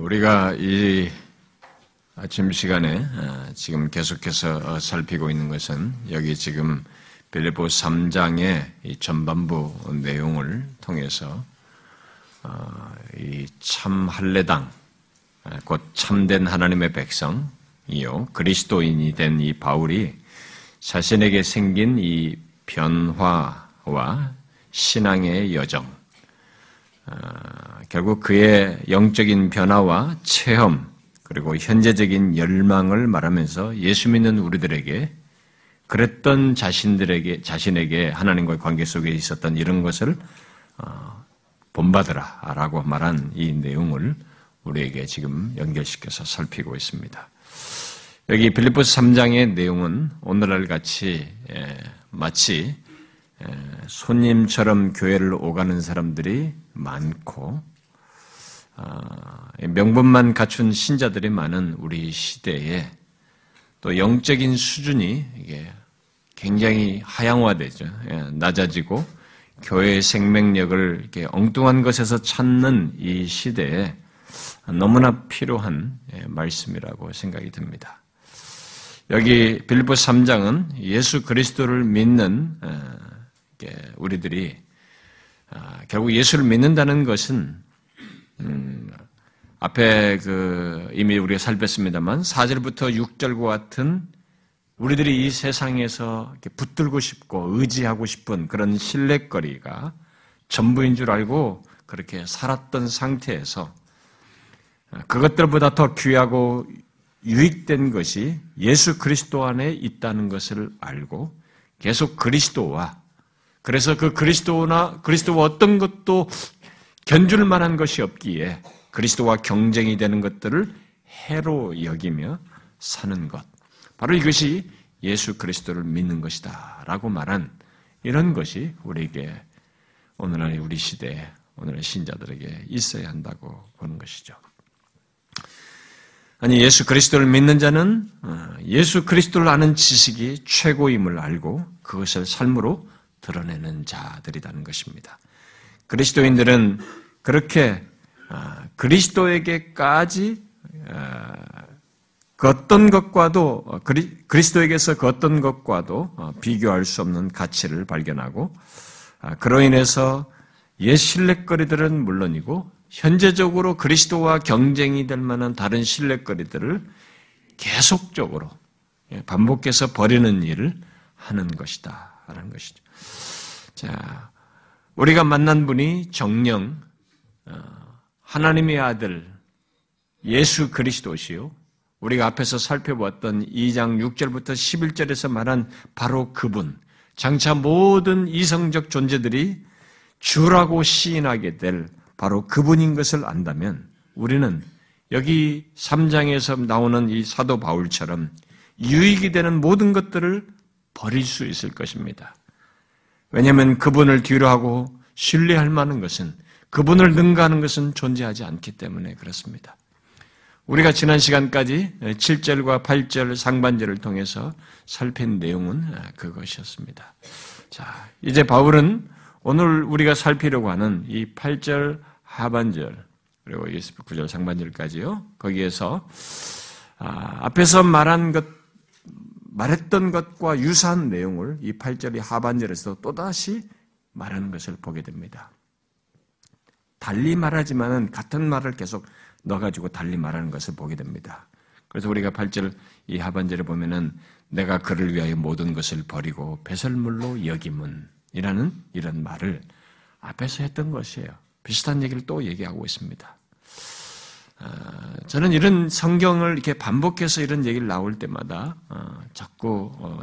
우리가 이 아침 시간에 지금 계속해서 살피고 있는 것은 여기 지금 빌리보 3장의 이 전반부 내용을 통해서 이 참 할례당, 곧 참된 하나님의 백성이요 그리스도인이 된 이 바울이 자신에게 생긴 이 변화와 신앙의 여정, 결국 그의 영적인 변화와 체험, 그리고 현재적인 열망을 말하면서 예수 믿는 우리들에게 그랬던 자신들에게, 자신에게 하나님과의 관계 속에 있었던 이런 것을, 어, 본받으라 라고 말한 이 내용을 우리에게 지금 연결시켜서 살피고 있습니다. 여기 빌리포스 3장의 내용은 오늘날 같이 예, 마치 예, 손님처럼 교회를 오가는 사람들이 많고 아, 명분만 갖춘 신자들이 많은 우리 시대에 또 영적인 수준이 이게 굉장히 하향화되죠. 예, 낮아지고 교회의 생명력을 이렇게 엉뚱한 것에서 찾는 이 시대에 너무나 필요한 예, 말씀이라고 생각이 듭니다. 여기 빌보 3장은 예수 그리스도를 믿는 어, 우리들이 아, 결국 예수를 믿는다는 것은 음, 앞에 그 이미 우리가 살폈습니다만 4절부터 6절과 같은 우리들이 이 세상에서 붙들고 싶고 의지하고 싶은 그런 신뢰거리가 전부인 줄 알고 그렇게 살았던 상태에서 그것들보다 더 귀하고 유익된 것이 예수 그리스도 안에 있다는 것을 알고 계속 그리스도와 그래서 그 그리스도나 그리스도와 어떤 것도 견줄 만한 것이 없기에 그리스도와 경쟁이 되는 것들을 해로 여기며 사는 것. 바로 이것이 예수 그리스도를 믿는 것이다. 라고 말한 이런 것이 우리에게 오늘날 우리 시대에 오늘의 신자들에게 있어야 한다고 보는 것이죠. 아니, 예수 그리스도를 믿는 자는 어, 예수 그리스도를 아는 지식이 최고임을 알고 그것을 삶으로 드러내는 자들이라는 것입니다. 그리스도인들은 그렇게 아, 그리스도에게까지 아, 그 어떤 것과도 어, 그리스도에게서 그 어떤 것과도 어, 비교할 수 없는 가치를 발견하고 아, 그로 인해서 옛 신뢰거리들은 물론이고 현재적으로 그리스도와 경쟁이 될 만한 다른 신뢰거리들을 계속적으로 예, 반복해서 버리는 일을 하는 것이다라는 것이죠. 자, 우리가 만난 분이 정령 어, 하나님의 아들 예수 그리스도시요. 우리가 앞에서 살펴보았던 2장 6절부터 11절에서 말한 바로 그분, 장차 모든 이성적 존재들이 주라고 시인하게 될 바로 그분인 것을 안다면 우리는 여기 3장에서 나오는 이 사도 바울처럼 유익이 되는 모든 것들을 버릴 수 있을 것입니다. 왜냐하면 그분을 뒤로 하고 신뢰할 만한 것은 그분을 능가하는 것은 존재하지 않기 때문에 그렇습니다. 우리가 지난 시간까지 7절과 8절 상반절을 통해서 살핀 내용은 그것이었습니다. 자, 이제 바울은 오늘 우리가 살피려고 하는 이 8절 하반절 그리고 9절 상반절까지요. 거기에서 아, 앞에서 말한 것 말했던 것과 유사한 내용을 이 8절의 하반절에서 또다시 말하는 것을 보게 됩니다. 달리 말하지만은 같은 말을 계속 넣어가지고 달리 말하는 것을 보게 됩니다. 그래서 우리가 8절 이 하반절에 보면은 내가 그를 위하여 모든 것을 버리고 배설물로 여김은이라는 이런 말을 앞에서 했던 것이에요. 비슷한 얘기를 또 얘기하고 있습니다. 어, 저는 이런 성경을 이렇게 반복해서 이런 얘기를 나올 때마다 어, 자꾸 어,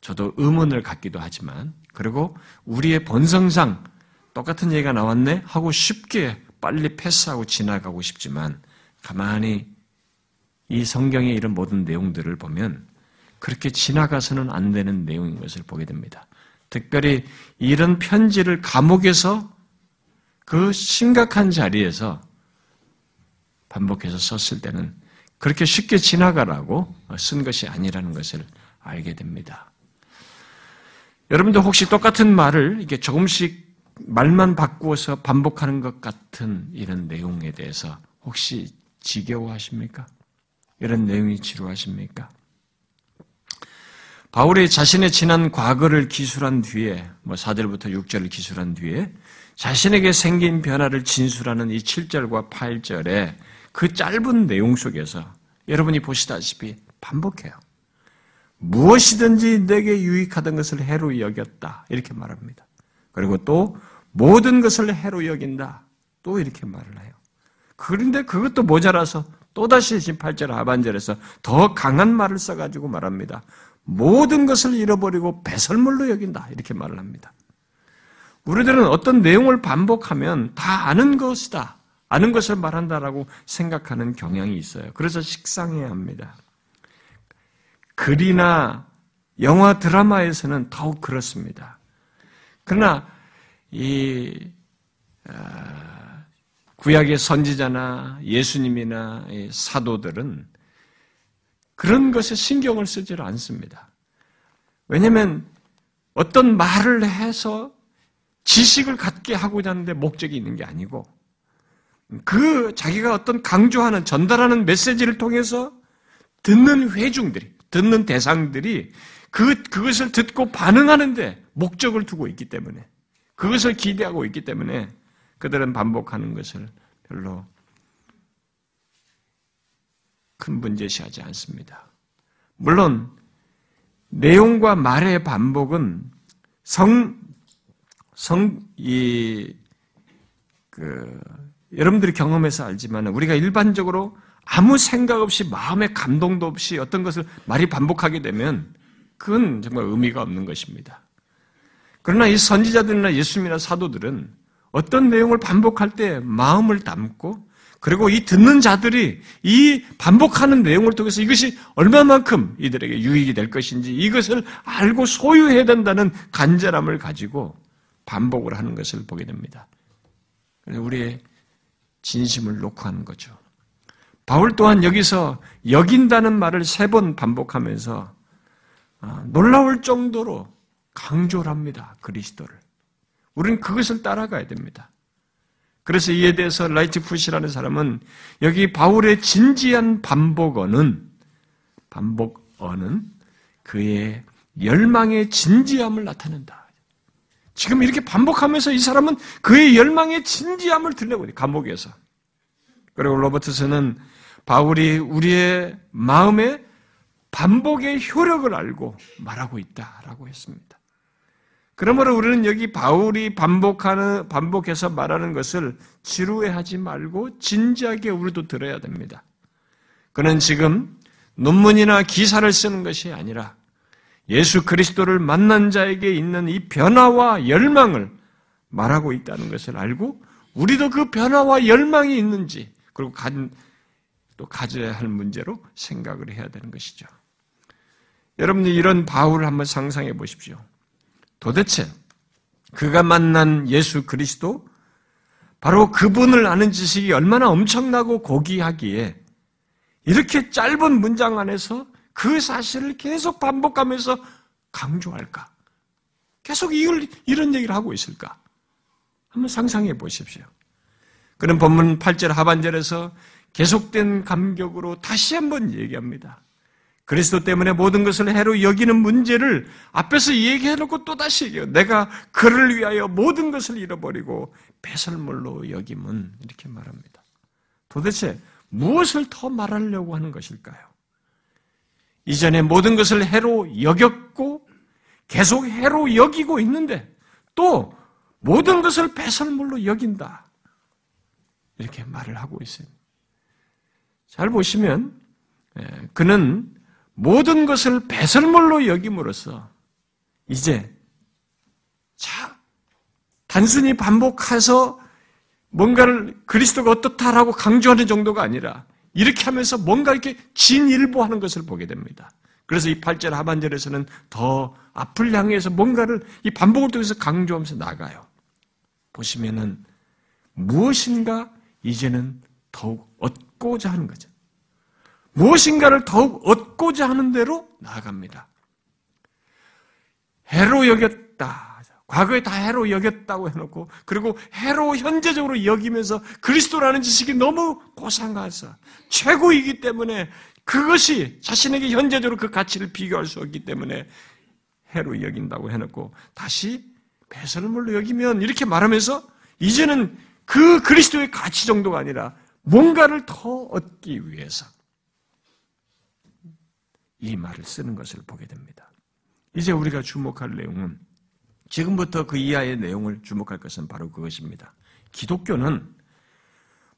저도 의문을 갖기도 하지만 그리고 우리의 본성상 똑같은 얘기가 나왔네 하고 쉽게 빨리 패스하고 지나가고 싶지만 가만히 이 성경의 이런 모든 내용들을 보면 그렇게 지나가서는 안 되는 내용인 것을 보게 됩니다. 특별히 이런 편지를 감옥에서 그 심각한 자리에서 반복해서 썼을 때는 그렇게 쉽게 지나가라고 쓴 것이 아니라는 것을 알게 됩니다. 여러분도 혹시 똑같은 말을 이렇게 조금씩 말만 바꾸어서 반복하는 것 같은 이런 내용에 대해서 혹시 지겨워하십니까? 이런 내용이 지루하십니까? 바울이 자신의 지난 과거를 기술한 뒤에, 뭐 4절부터 6절을 기술한 뒤에 자신에게 생긴 변화를 진술하는 이 7절과 8절에 그 짧은 내용 속에서 여러분이 보시다시피 반복해요. 무엇이든지 내게 유익하던 것을 해로 여겼다. 이렇게 말합니다. 그리고 또 모든 것을 해로 여긴다. 또 이렇게 말을 해요. 그런데 그것도 모자라서 또다시 지금 8절 하반절에서 더 강한 말을 써가지고 말합니다. 모든 것을 잃어버리고 배설물로 여긴다. 이렇게 말을 합니다. 우리들은 어떤 내용을 반복하면 다 아는 것이다. 아는 것을 말한다라고 생각하는 경향이 있어요. 그래서 식상해야 합니다. 글이나 영화 드라마에서는 더욱 그렇습니다. 그러나 이 아, 구약의 선지자나 예수님이나 사도들은 그런 것에 신경을 쓰지 않습니다. 왜냐하면 어떤 말을 해서 지식을 갖게 하고자 하는데 목적이 있는 게 아니고 그 자기가 어떤 강조하는 전달하는 메시지를 통해서 듣는 회중들이 듣는 대상들이 그 그것을 듣고 반응하는데 목적을 두고 있기 때문에 그것을 기대하고 있기 때문에 그들은 반복하는 것을 별로 큰 문제시하지 않습니다. 물론 내용과 말의 반복은 성, 성, 이, 그, 여러분들이 경험해서 알지만 우리가 일반적으로 아무 생각 없이 마음의 감동도 없이 어떤 것을 말이 반복하게 되면 그건 정말 의미가 없는 것입니다. 그러나 이 선지자들이나 예수님이나 사도들은 어떤 내용을 반복할 때 마음을 담고 그리고 이 듣는 자들이 이 반복하는 내용을 통해서 이것이 얼마만큼 이들에게 유익이 될 것인지 이것을 알고 소유해야 된다는 간절함을 가지고 반복을 하는 것을 보게 됩니다. 우리의 진심을 놓고 하는 거죠. 바울 또한 여기서 여긴다는 말을 세 번 반복하면서 아, 놀라울 정도로 강조를 합니다. 그리스도를. 우리는 그것을 따라가야 됩니다. 그래서 이에 대해서 라이트 푸시라는 사람은 여기 바울의 진지한 반복어는 반복어는 그의 열망의 진지함을 나타낸다. 지금 이렇게 반복하면서 이 사람은 그의 열망의 진지함을 들려고 해요. 감옥에서. 그리고 로버트스는 바울이 우리의 마음에 반복의 효력을 알고 말하고 있다라고 했습니다. 그러므로 우리는 여기 바울이 반복하는, 반복해서 말하는 것을 지루해하지 말고 진지하게 우리도 들어야 됩니다. 그는 지금 논문이나 기사를 쓰는 것이 아니라 예수 그리스도를 만난 자에게 있는 이 변화와 열망을 말하고 있다는 것을 알고 우리도 그 변화와 열망이 있는지 그리고 또 가져야 할 문제로 생각을 해야 되는 것이죠. 여러분이 이런 바울을 한번 상상해 보십시오. 도대체 그가 만난 예수 그리스도 바로 그분을 아는 지식이 얼마나 엄청나고 고귀하기에 이렇게 짧은 문장 안에서 그 사실을 계속 반복하면서 강조할까? 계속 이걸, 이런 얘기를 하고 있을까? 한번 상상해 보십시오. 그는 본문 8절 하반절에서 계속된 감격으로 다시 한번 얘기합니다. 그리스도 때문에 모든 것을 해로 여기는 문제를 앞에서 얘기해놓고 또다시 얘기해요. 내가 그를 위하여 모든 것을 잃어버리고 배설물로 여김은 이렇게 말합니다. 도대체 무엇을 더 말하려고 하는 것일까요? 이전에 모든 것을 해로 여겼고 계속 해로 여기고 있는데 또 모든 것을 배설물로 여긴다. 이렇게 말을 하고 있습니다. 잘 보시면 예, 그는 모든 것을 배설물로 여김으로써 이제 자 단순히 반복해서 뭔가를 그리스도가 어떻다라고 강조하는 정도가 아니라 이렇게 하면서 뭔가 이렇게 진일보하는 것을 보게 됩니다. 그래서 이 8절 하반절에서는 더 앞을 향해서 뭔가를 이 반복을 통해서 강조하면서 나가요. 보시면은 무엇인가 이제는 더욱 얻고자 하는 거죠. 무엇인가를 더욱 얻고자 하는 대로 나아갑니다. 해로 여겼다. 과거에 다 해로 여겼다고 해놓고, 그리고 해로 현재적으로 여기면서 그리스도라는 지식이 너무 고상하서 최고이기 때문에 그것이 자신에게 현재적으로 그 가치를 비교할 수 없기 때문에 해로 여긴다고 해놓고 다시 배설물로 여기면 이렇게 말하면서 이제는 그 그리스도의 가치 정도가 아니라 뭔가를 더 얻기 위해서 이 말을 쓰는 것을 보게 됩니다. 이제 우리가 주목할 내용은 지금부터 그 이하의 내용을 주목할 것은 바로 그것입니다. 기독교는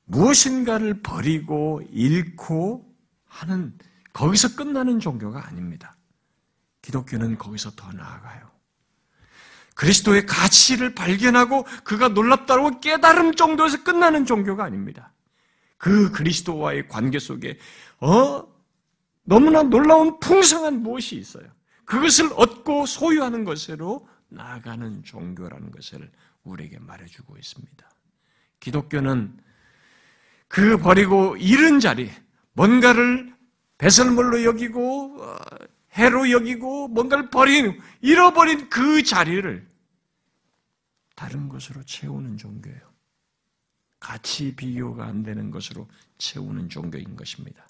무엇인가를 버리고 잃고 하는 거기서 끝나는 종교가 아닙니다. 기독교는 거기서 더 나아가요. 그리스도의 가치를 발견하고 그가 놀랍다고 깨달음 정도에서 끝나는 종교가 아닙니다. 그 그리스도와의 관계 속에 어 너무나 놀라운 풍성한 무엇이 있어요. 그것을 얻고 소유하는 것으로 나아가는 종교라는 것을 우리에게 말해주고 있습니다. 기독교는 그 버리고 잃은 자리, 뭔가를 배설물로 여기고 어, 해로 여기고 뭔가를 버린 잃어버린 그 자리를 다른 것으로 채우는 종교예요. 가치 비교가 안 되는 것으로 채우는 종교인 것입니다.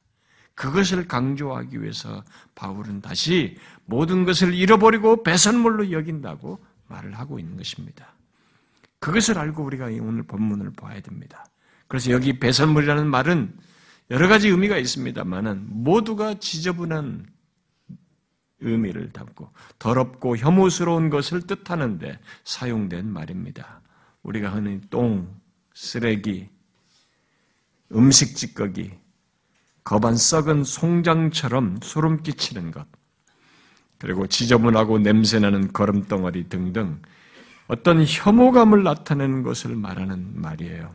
그것을 강조하기 위해서 바울은 다시 모든 것을 잃어버리고 배선물로 여긴다고 말을 하고 있는 것입니다. 그것을 알고 우리가 오늘 본문을 봐야 됩니다. 그래서 여기 배선물이라는 말은 여러 가지 의미가 있습니다만은 모두가 지저분한 의미를 담고 더럽고 혐오스러운 것을 뜻하는데 사용된 말입니다. 우리가 흔히 똥, 쓰레기, 음식 찌꺼기, 거반 썩은 송장처럼 소름 끼치는 것, 그리고 지저분하고 냄새나는 거름덩어리 등등 어떤 혐오감을 나타내는 것을 말하는 말이에요.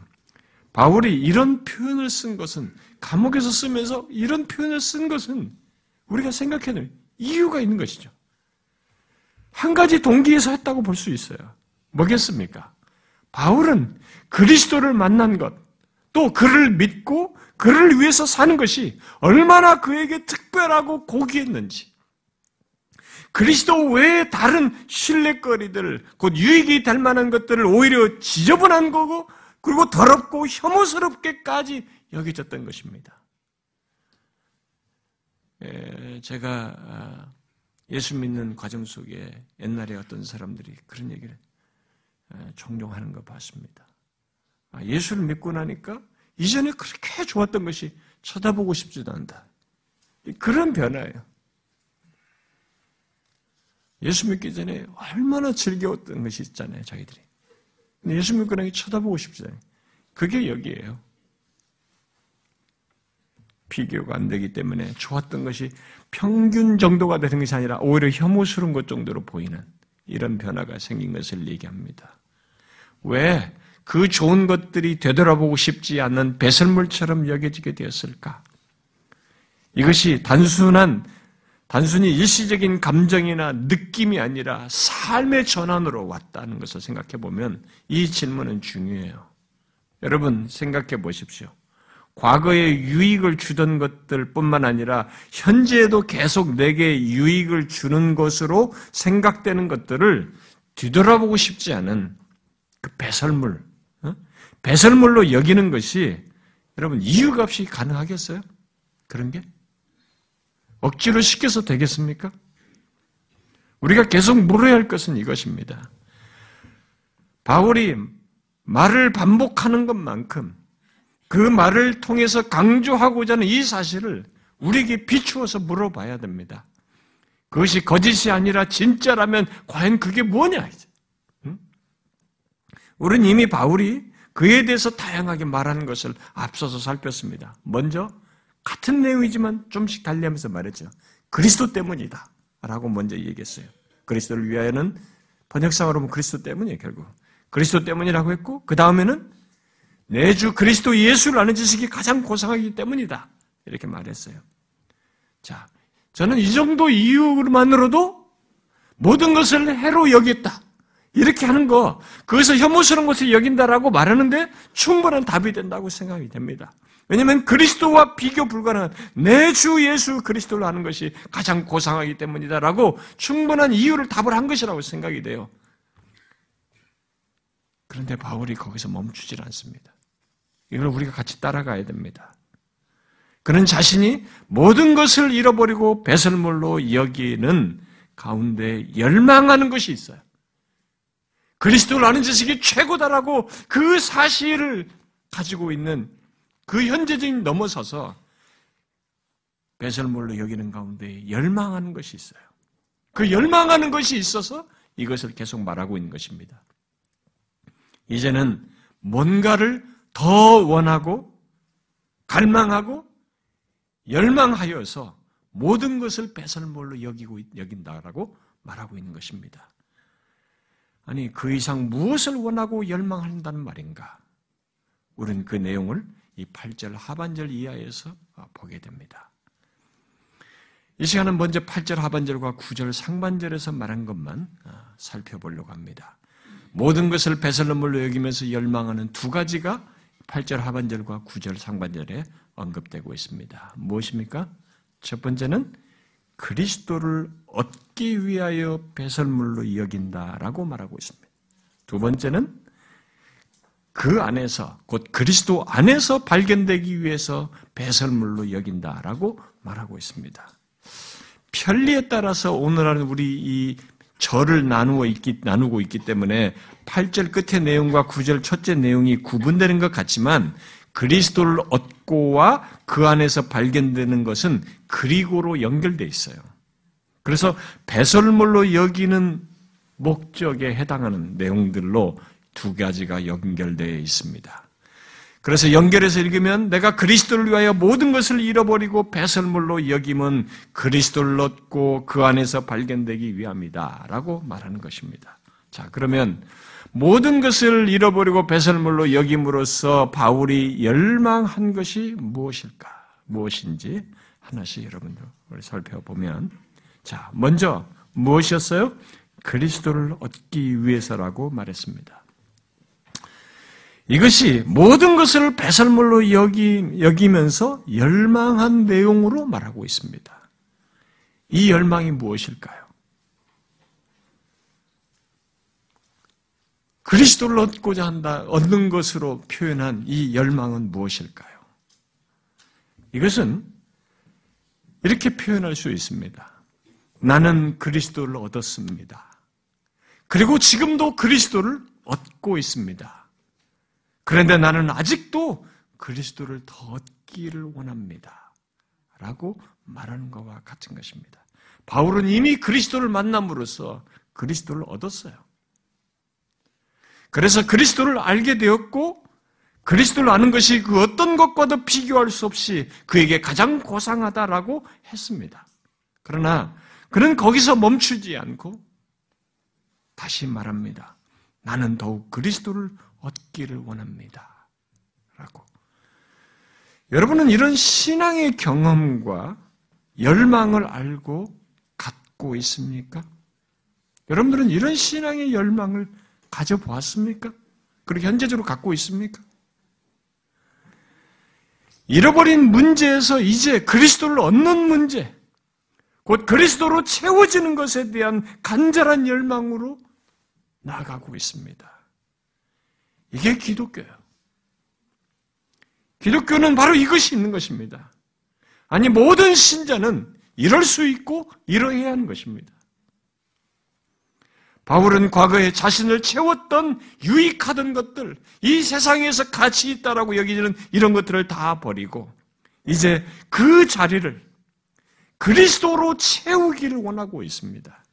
바울이 이런 표현을 쓴 것은 감옥에서 쓰면서 이런 표현을 쓴 것은 우리가 생각해도 이유가 있는 것이죠. 한 가지 동기에서 했다고 볼 수 있어요. 뭐겠습니까? 바울은 그리스도를 만난 것, 또 그를 믿고 그를 위해서 사는 것이 얼마나 그에게 특별하고 고귀했는지, 그리스도 외에 다른 신뢰거리들, 곧 유익이 될 만한 것들을 오히려 지저분한 거고, 그리고 더럽고 혐오스럽게까지 여겨졌던 것입니다. 예, 제가 아, 예수 믿는 과정 속에 옛날에 어떤 사람들이 그런 얘기를 아, 종종 하는 거 봤습니다. 아, 예수를 믿고 나니까 이전에 그렇게 좋았던 것이 쳐다보고 싶지도 않다. 그런 변화예요. 예수 믿기 전에 얼마나 즐거웠던 것이 있잖아요, 자기들이. 근데 예수 믿고 나니 쳐다보고 싶지 않아요. 그게 여기에요. 비교가 안 되기 때문에 좋았던 것이 평균 정도가 되는 것이 아니라 오히려 혐오스러운 것 정도로 보이는 이런 변화가 생긴 것을 얘기합니다. 왜 그 좋은 것들이 되돌아보고 싶지 않는 배설물처럼 여겨지게 되었을까? 이것이 단순한 단순히 일시적인 감정이나 느낌이 아니라 삶의 전환으로 왔다는 것을 생각해 보면 이 질문은 중요해요. 여러분 생각해 보십시오. 과거에 유익을 주던 것들 뿐만 아니라 현재에도 계속 내게 유익을 주는 것으로 생각되는 것들을 뒤돌아보고 싶지 않은 그 배설물, 어? 배설물로 여기는 것이 여러분 이유가 없이 가능하겠어요? 그런 게? 억지로 시켜서 되겠습니까? 우리가 계속 물어야 할 것은 이것입니다. 바울이 말을 반복하는 것만큼 그 말을 통해서 강조하고자 하는 이 사실을 우리에게 비추어서 물어봐야 됩니다. 그것이 거짓이 아니라 진짜라면 과연 그게 뭐냐? 응? 우리는 이미 바울이 그에 대해서 다양하게 말하는 것을 앞서서 살폈습니다. 먼저 같은 내용이지만 좀씩 달리하면서 말했죠. 그리스도 때문이다. 라고 먼저 얘기했어요. 그리스도를 위하여는 번역상으로 보면 그리스도 때문이에요, 결국. 그리스도 때문이라고 했고, 그 다음에는 내 주 그리스도 예수를 아는 지식이 가장 고상하기 때문이다. 이렇게 말했어요. 자, 저는 이 정도 이유만으로도 모든 것을 해로 여겼다. 이렇게 하는 거, 그것을 혐오스러운 것을 여긴다라고 말하는데 충분한 답이 된다고 생각이 됩니다. 왜냐하면 그리스도와 비교 불가능한 내 주 예수 그리스도를 아는 것이 가장 고상하기 때문이다라고 충분한 이유를 답을 한 것이라고 생각이 돼요. 그런데 바울이 거기서 멈추질 않습니다. 이걸 우리가 같이 따라가야 됩니다. 그는 자신이 모든 것을 잃어버리고 배설물로 여기는 가운데 열망하는 것이 있어요. 그리스도를 아는 지식이 최고다라고 그 사실을 가지고 있는 그 현재적인 넘어서서 배설물로 여기는 가운데 열망하는 것이 있어요. 그 열망하는 것이 있어서 이것을 계속 말하고 있는 것입니다. 이제는 뭔가를 더 원하고 갈망하고 열망하여서 모든 것을 배설물로 여기고 여긴다라고 말하고 있는 것입니다. 아니 그 이상 무엇을 원하고 열망한다는 말인가? 우리는 그 내용을 이 8절 하반절 이하에서 보게 됩니다. 이 시간은 먼저 8절 하반절과 9절 상반절에서 말한 것만 아, 살펴보려고 합니다. 모든 것을 배설물로 여기면서 열망하는 두 가지가 8절 하반절과 9절 상반절에 언급되고 있습니다. 무엇입니까? 첫 번째는 그리스도를 얻기 위하여 배설물로 여긴다라고 말하고 있습니다. 두 번째는 그 안에서 곧 그리스도 안에서 발견되기 위해서 배설물로 여긴다라고 말하고 있습니다. 편리에 따라서 오늘날 우리 이 절을 나누어 있기, 나누고 있기 때문에 8절 끝의 내용과 9절 첫째 내용이 구분되는 것 같지만 그리스도를 얻고와 그 안에서 발견되는 것은 그리고로 연결돼 있어요. 그래서 배설물로 여기는 목적에 해당하는 내용들로 두 가지가 연결되어 있습니다. 그래서 연결해서 읽으면 내가 그리스도를 위하여 모든 것을 잃어버리고 배설물로 여김은 그리스도를 얻고 그 안에서 발견되기 위함이다. 라고 말하는 것입니다. 자, 그러면 모든 것을 잃어버리고 배설물로 여김으로써 바울이 열망한 것이 무엇일까? 무엇인지 하나씩 여러분들 살펴보면 자, 먼저 무엇이었어요? 그리스도를 얻기 위해서라고 말했습니다. 이것이 모든 것을 배설물로 여기, 여기면서 열망한 내용으로 말하고 있습니다. 이 열망이 무엇일까요? 그리스도를 얻고자 한다, 얻는 것으로 표현한 이 열망은 무엇일까요? 이것은 이렇게 표현할 수 있습니다. 나는 그리스도를 얻었습니다. 그리고 지금도 그리스도를 얻고 있습니다. 그런데 나는 아직도 그리스도를 더 얻기를 원합니다. 라고 말하는 것과 같은 것입니다. 바울은 이미 그리스도를 만남으로써 그리스도를 얻었어요. 그래서 그리스도를 알게 되었고 그리스도를 아는 것이 그 어떤 것과도 비교할 수 없이 그에게 가장 고상하다라고 했습니다. 그러나 그는 거기서 멈추지 않고 다시 말합니다. 나는 더욱 그리스도를 얻기를 원합니다. 라고. 여러분은 이런 신앙의 경험과 열망을 알고 갖고 있습니까? 여러분들은 이런 신앙의 열망을 가져보았습니까? 그리고 현재적으로 갖고 있습니까? 잃어버린 문제에서 이제 그리스도를 얻는 문제, 곧 그리스도로 채워지는 것에 대한 간절한 열망으로 나아가고 있습니다. 이게 기독교예요. 기독교는 바로 이것이 있는 것입니다. 아니, 모든 신자는 이럴 수 있고 이러해야 하는 것입니다. 바울은 과거에 자신을 채웠던 유익하던 것들, 이 세상에서 가치 있다라고 여기는 이런 것들을 다 버리고, 이제 그 자리를 그리스도로 채우기를 원하고 있습니다.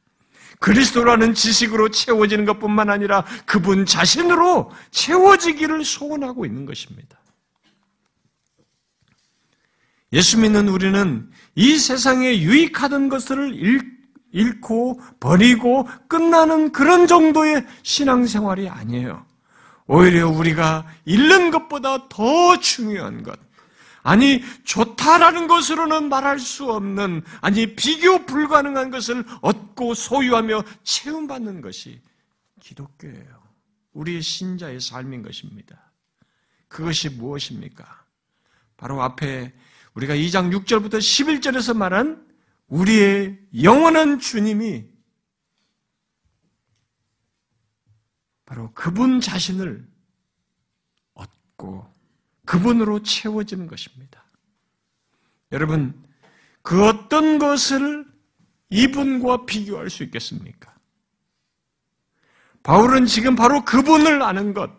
그리스도라는 지식으로 채워지는 것뿐만 아니라 그분 자신으로 채워지기를 소원하고 있는 것입니다. 예수 믿는 우리는 이 세상에 유익하던 것들을 잃고 버리고 끝나는 그런 정도의 신앙생활이 아니에요. 오히려 우리가 잃는 것보다 더 중요한 것, 아니, 좋다라는 것으로는 말할 수 없는, 아니, 비교 불가능한 것을 얻고 소유하며 체험받는 것이 기독교예요. 우리의 신자의 삶인 것입니다. 그것이 무엇입니까? 바로 앞에 우리가 2장 6절부터 11절에서 말한 우리의 영원한 주님이 바로 그분 자신을 얻고 그분으로 채워지는 것입니다. 여러분, 그 어떤 것을 이분과 비교할 수 있겠습니까? 바울은 지금 바로 그분을 아는 것,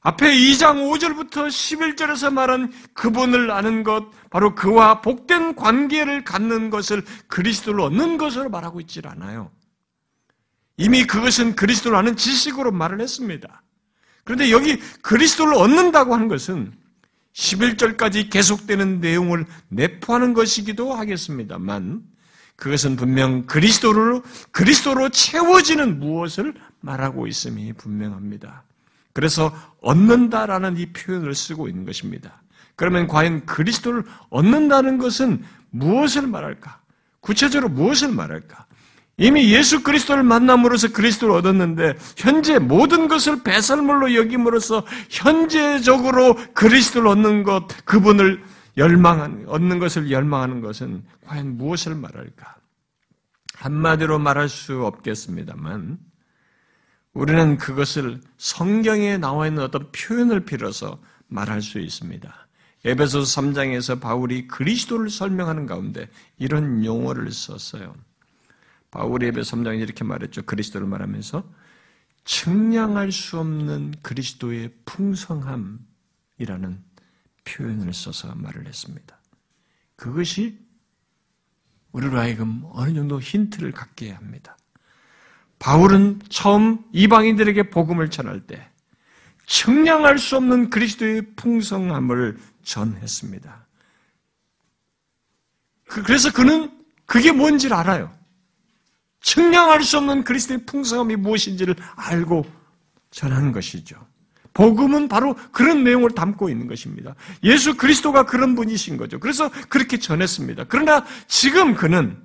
앞에 2장 5절부터 11절에서 말한 그분을 아는 것, 바로 그와 복된 관계를 갖는 것을 그리스도를 얻는 것으로 말하고 있질 않아요. 이미 그것은 그리스도를 아는 지식으로 말을 했습니다. 그런데 여기 그리스도를 얻는다고 하는 것은 11절까지 계속되는 내용을 내포하는 것이기도 하겠습니다만 그것은 분명 그리스도로 그리스도로 채워지는 무엇을 말하고 있음이 분명합니다. 그래서 얻는다라는 이 표현을 쓰고 있는 것입니다. 그러면 과연 그리스도를 얻는다는 것은 무엇을 말할까? 구체적으로 무엇을 말할까? 이미 예수 그리스도를 만남으로써 그리스도를 얻었는데 현재 모든 것을 배설물로 여김으로써 현재적으로 그리스도를 얻는 것, 그분을 열망한 얻는 것을 열망하는 것은 과연 무엇을 말할까? 한마디로 말할 수 없겠습니다만 우리는 그것을 성경에 나와 있는 어떤 표현을 빌어서 말할 수 있습니다. 에베소 3장에서 바울이 그리스도를 설명하는 가운데 이런 용어를 썼어요. 바울이 에베소 3장에 이렇게 말했죠. 그리스도를 말하면서 측량할 수 없는 그리스도의 풍성함이라는 표현을 써서 말을 했습니다. 그것이 우리로 하여금 어느 정도 힌트를 갖게 합니다. 바울은 처음 이방인들에게 복음을 전할 때 측량할 수 없는 그리스도의 풍성함을 전했습니다. 그, 그래서 그는 그게 뭔지를 알아요. 측량할 수 없는 그리스도의 풍성함이 무엇인지를 알고 전하는 것이죠. 복음은 바로 그런 내용을 담고 있는 것입니다. 예수 그리스도가 그런 분이신 거죠. 그래서 그렇게 전했습니다. 그러나 지금 그는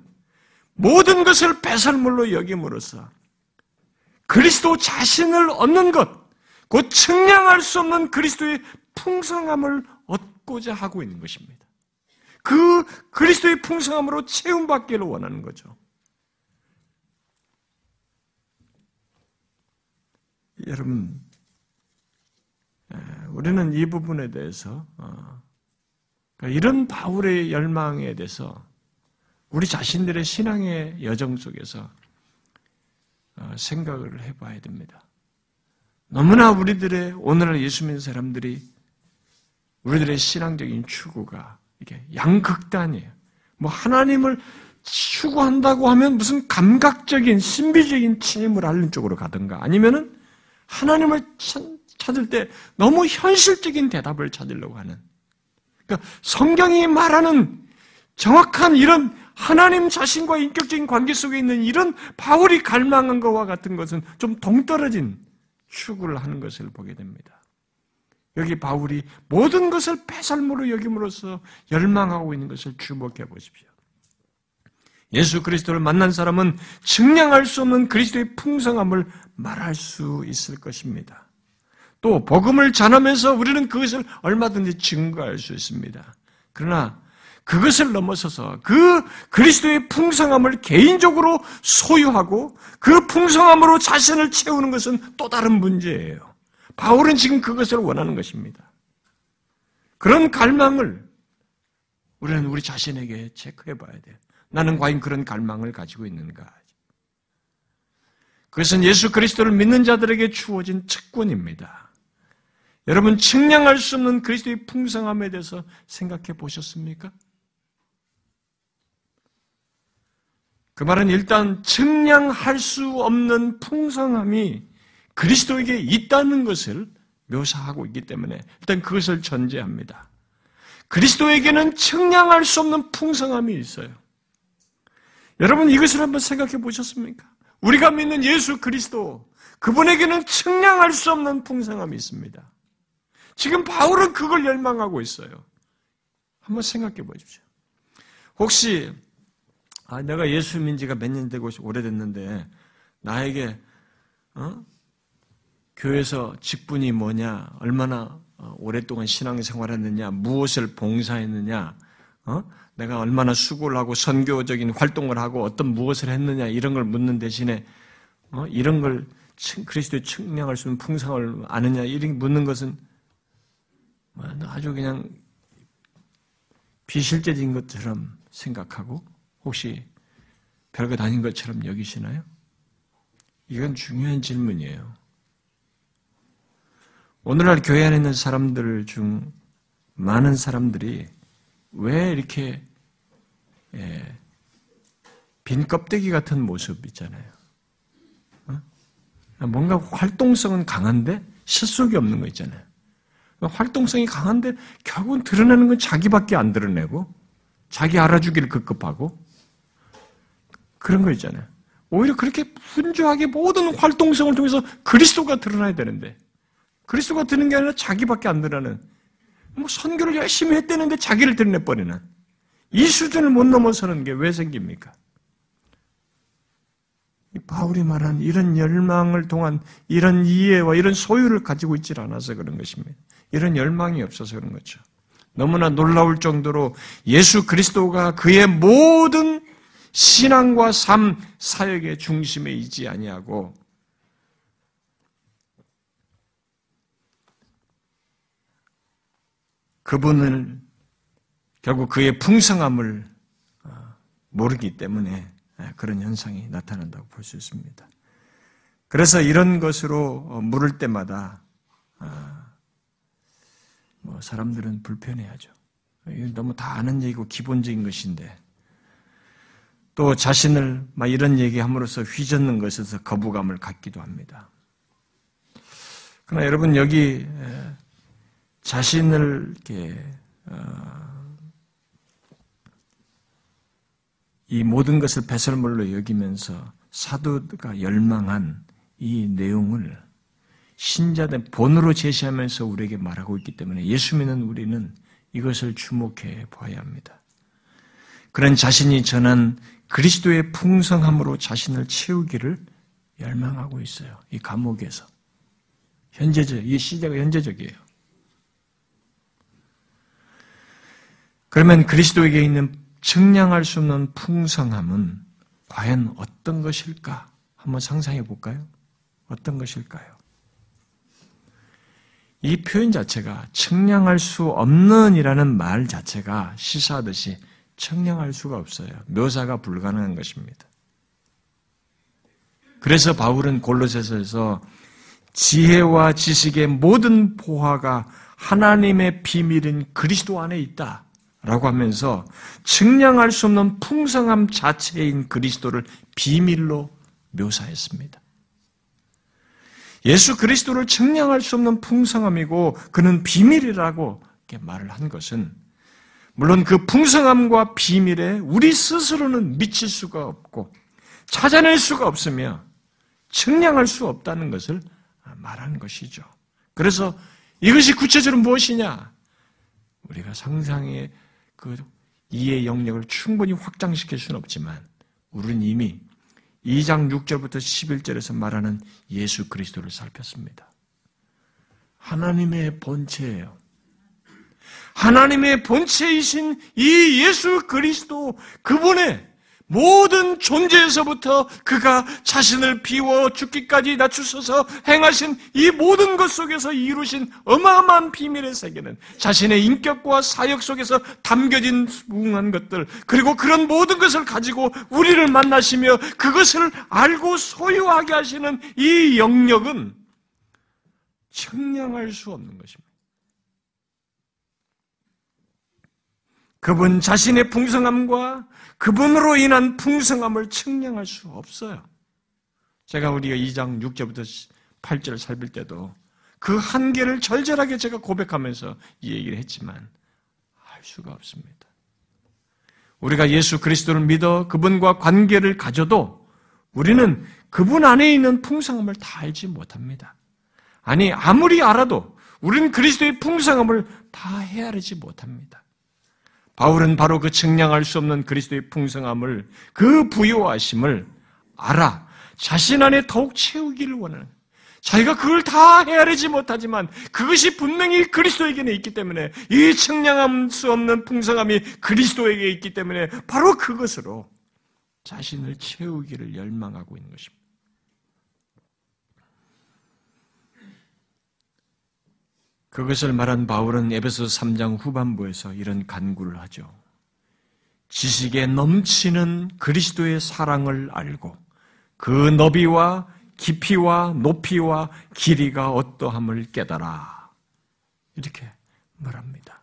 모든 것을 배설물로 여김으로써 그리스도 자신을 얻는 것, 곧 측량할 수 없는 그리스도의 풍성함을 얻고자 하고 있는 것입니다. 그 그리스도의 풍성함으로 채움받기를 원하는 거죠. 여러분, 우리는 이 부분에 대해서 어, 그러니까 이런 바울의 열망에 대해서 우리 자신들의 신앙의 여정 속에서 어, 생각을 해봐야 됩니다. 너무나 우리들의 오늘날 예수 믿는 사람들이 우리들의 신앙적인 추구가 이게 양극단이에요. 뭐 하나님을 추구한다고 하면 무슨 감각적인 신비적인 체험을 하는 쪽으로 가든가 아니면은 하나님을 찾을 때 너무 현실적인 대답을 찾으려고 하는 그러니까 성경이 말하는 정확한 이런 하나님 자신과 인격적인 관계 속에 있는 이런 바울이 갈망한 것과 같은 것은 좀 동떨어진 추구를 하는 것을 보게 됩니다. 여기 바울이 모든 것을 배살물로 여김으로써 열망하고 있는 것을 주목해 보십시오. 예수 그리스도를 만난 사람은 증량할 수 없는 그리스도의 풍성함을 말할 수 있을 것입니다. 또 복음을 전하면서 우리는 그것을 얼마든지 증거할 수 있습니다. 그러나 그것을 넘어서서 그 그리스도의 풍성함을 개인적으로 소유하고 그 풍성함으로 자신을 채우는 것은 또 다른 문제예요. 바울은 지금 그것을 원하는 것입니다. 그런 갈망을 우리는 우리 자신에게 체크해 봐야 돼요. 나는 과연 그런 갈망을 가지고 있는가? 그것은 예수 그리스도를 믿는 자들에게 주어진 특권입니다. 여러분 측량할 수 없는 그리스도의 풍성함에 대해서 생각해 보셨습니까? 그 말은 일단 측량할 수 없는 풍성함이 그리스도에게 있다는 것을 묘사하고 있기 때문에 일단 그것을 전제합니다. 그리스도에게는 측량할 수 없는 풍성함이 있어요. 여러분 이것을 한번 생각해 보셨습니까? 우리가 믿는 예수 그리스도 그분에게는 측량할 수 없는 풍성함이 있습니다. 지금 바울은 그걸 열망하고 있어요. 한번 생각해 보십시오. 혹시 아, 내가 예수 믿은 지가 몇 년 되고 오래됐는데 나에게 어? 교회에서 직분이 뭐냐, 얼마나 어, 오랫동안 신앙생활했느냐, 무엇을 봉사했느냐, 어? 내가 얼마나 수고를 하고 선교적인 활동을 하고 어떤 무엇을 했느냐 이런 걸 묻는 대신에 어? 이런 걸 그리스도의 측량할 수 있는 풍성을 아느냐 이런 묻는 것은 뭐 아주 그냥 비실제적인 것처럼 생각하고 혹시 별거 다닌 것처럼 여기시나요? 이건 중요한 질문이에요. 오늘날 교회 안에 있는 사람들 중 많은 사람들이 왜 이렇게 예, 빈 껍데기 같은 모습 있잖아요. 어? 뭔가 활동성은 강한데 실속이 없는 거 있잖아요. 활동성이 강한데 결국은 드러내는 건 자기밖에 안 드러내고 자기 알아주기를 급급하고 그런 거 있잖아요. 오히려 그렇게 분주하게 모든 활동성을 통해서 그리스도가 드러나야 되는데 그리스도가 드는 게 아니라 자기밖에 안 드러나는 뭐 선교를 열심히 했대는데 자기를 드러내버리는 이 수준을 못 넘어서는 게 왜 생깁니까? 바울이 말한 이런 열망을 통한 이런 이해와 이런 소유를 가지고 있질 않아서 그런 것입니다. 이런 열망이 없어서 그런 거죠. 너무나 놀라울 정도로 예수 그리스도가 그의 모든 신앙과 삶, 사역의 중심에 있지 아니하고 그분을 결국 그의 풍성함을 어, 모르기 때문에 예, 그런 현상이 나타난다고 볼 수 있습니다. 그래서 이런 것으로 어, 물을 때마다 아, 뭐 사람들은 불편해하죠. 너무 다 아는 얘기고 기본적인 것인데 또 자신을 막 이런 얘기함으로써 휘젓는 것에서 거부감을 갖기도 합니다. 그러나 여러분 여기 자신을 이렇게 어, 이 모든 것을 배설물로 여기면서 사도가 열망한 이 내용을 신자된 본으로 제시하면서 우리에게 말하고 있기 때문에 예수 믿는 우리는 이것을 주목해 봐야 합니다. 그런 자신이 전한 그리스도의 풍성함으로 자신을 채우기를 열망하고 있어요. 이 감옥에서. 현재적, 이 시대가 현재적이에요. 그러면 그리스도에게 있는 측량할 수 없는 풍성함은 과연 어떤 것일까? 한번 상상해 볼까요? 어떤 것일까요? 이 표현 자체가 측량할 수 없는이라는 말 자체가 시사하듯이 측량할 수가 없어요. 묘사가 불가능한 것입니다. 그래서 바울은 골로새서에서 지혜와 지식의 모든 보화가 하나님의 비밀인 그리스도 안에 있다. 라고 하면서 측량할 수 없는 풍성함 자체인 그리스도를 비밀로 묘사했습니다. 예수 그리스도를 측량할 수 없는 풍성함이고 그는 비밀이라고 이렇게 말을 한 것은 물론 그 풍성함과 비밀에 우리 스스로는 미칠 수가 없고 찾아낼 수가 없으며 측량할 수 없다는 것을 말하는 것이죠. 그래서 이것이 구체적으로 무엇이냐? 우리가 상상에 그 이해 영역을 충분히 확장시킬 수는 없지만 우리는 이미 2장 6절부터 11절에서 말하는 예수 그리스도를 살폈습니다. 하나님의 본체예요. 하나님의 본체이신 이 예수 그리스도 그분의 모든 존재에서부터 그가 자신을 비워 죽기까지 낮추셔서 행하신 이 모든 것 속에서 이루신 어마어마한 비밀의 세계는 자신의 인격과 사역 속에서 담겨진 무궁한 것들 그리고 그런 모든 것을 가지고 우리를 만나시며 그것을 알고 소유하게 하시는 이 영역은 측량할 수 없는 것입니다. 그분 자신의 풍성함과 그분으로 인한 풍성함을 측량할 수 없어요. 제가 우리가 2장 6절부터 8절을 살필 때도 그 한계를 절절하게 제가 고백하면서 이 얘기를 했지만 알 수가 없습니다. 우리가 예수 그리스도를 믿어 그분과 관계를 가져도 우리는 그분 안에 있는 풍성함을 다 알지 못합니다. 아니, 아무리 알아도 우리는 그리스도의 풍성함을 다 헤아리지 못합니다. 바울은 바로 그 측량할 수 없는 그리스도의 풍성함을 그 부요하심을 알아 자신 안에 더욱 채우기를 원하는 자기가 그걸 다 헤아리지 못하지만 그것이 분명히 그리스도에게는 있기 때문에 이 측량할 수 없는 풍성함이 그리스도에게 있기 때문에 바로 그것으로 자신을 채우기를 열망하고 있는 것입니다. 그것을 말한 바울은 에베소 3장 후반부에서 이런 간구를 하죠. 지식에 넘치는 그리스도의 사랑을 알고 그 너비와 깊이와 높이와 길이가 어떠함을 깨달아. 이렇게 말합니다.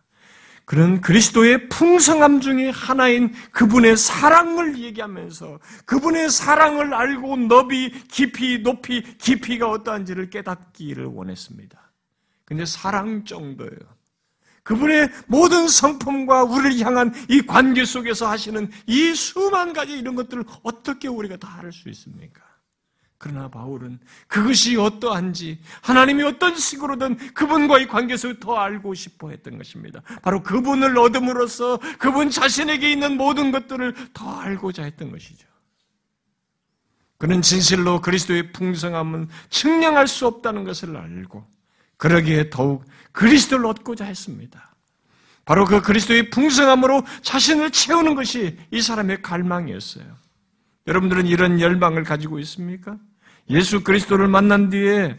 그런 그리스도의 풍성함 중에 하나인 그분의 사랑을 얘기하면서 그분의 사랑을 알고 너비, 깊이, 높이, 깊이가 어떠한지를 깨닫기를 원했습니다. 근데 사랑 정도예요. 그분의 모든 성품과 우리를 향한 이 관계 속에서 하시는 이 수만 가지 이런 것들을 어떻게 우리가 다 알 수 있습니까? 그러나 바울은 그것이 어떠한지 하나님이 어떤 식으로든 그분과의 관계에서 더 알고 싶어 했던 것입니다. 바로 그분을 얻음으로써 그분 자신에게 있는 모든 것들을 더 알고자 했던 것이죠. 그는 진실로 그리스도의 풍성함은 측량할 수 없다는 것을 알고 그러기에 더욱 그리스도를 얻고자 했습니다. 바로 그 그리스도의 풍성함으로 자신을 채우는 것이 이 사람의 갈망이었어요. 여러분들은 이런 열망을 가지고 있습니까? 예수 그리스도를 만난 뒤에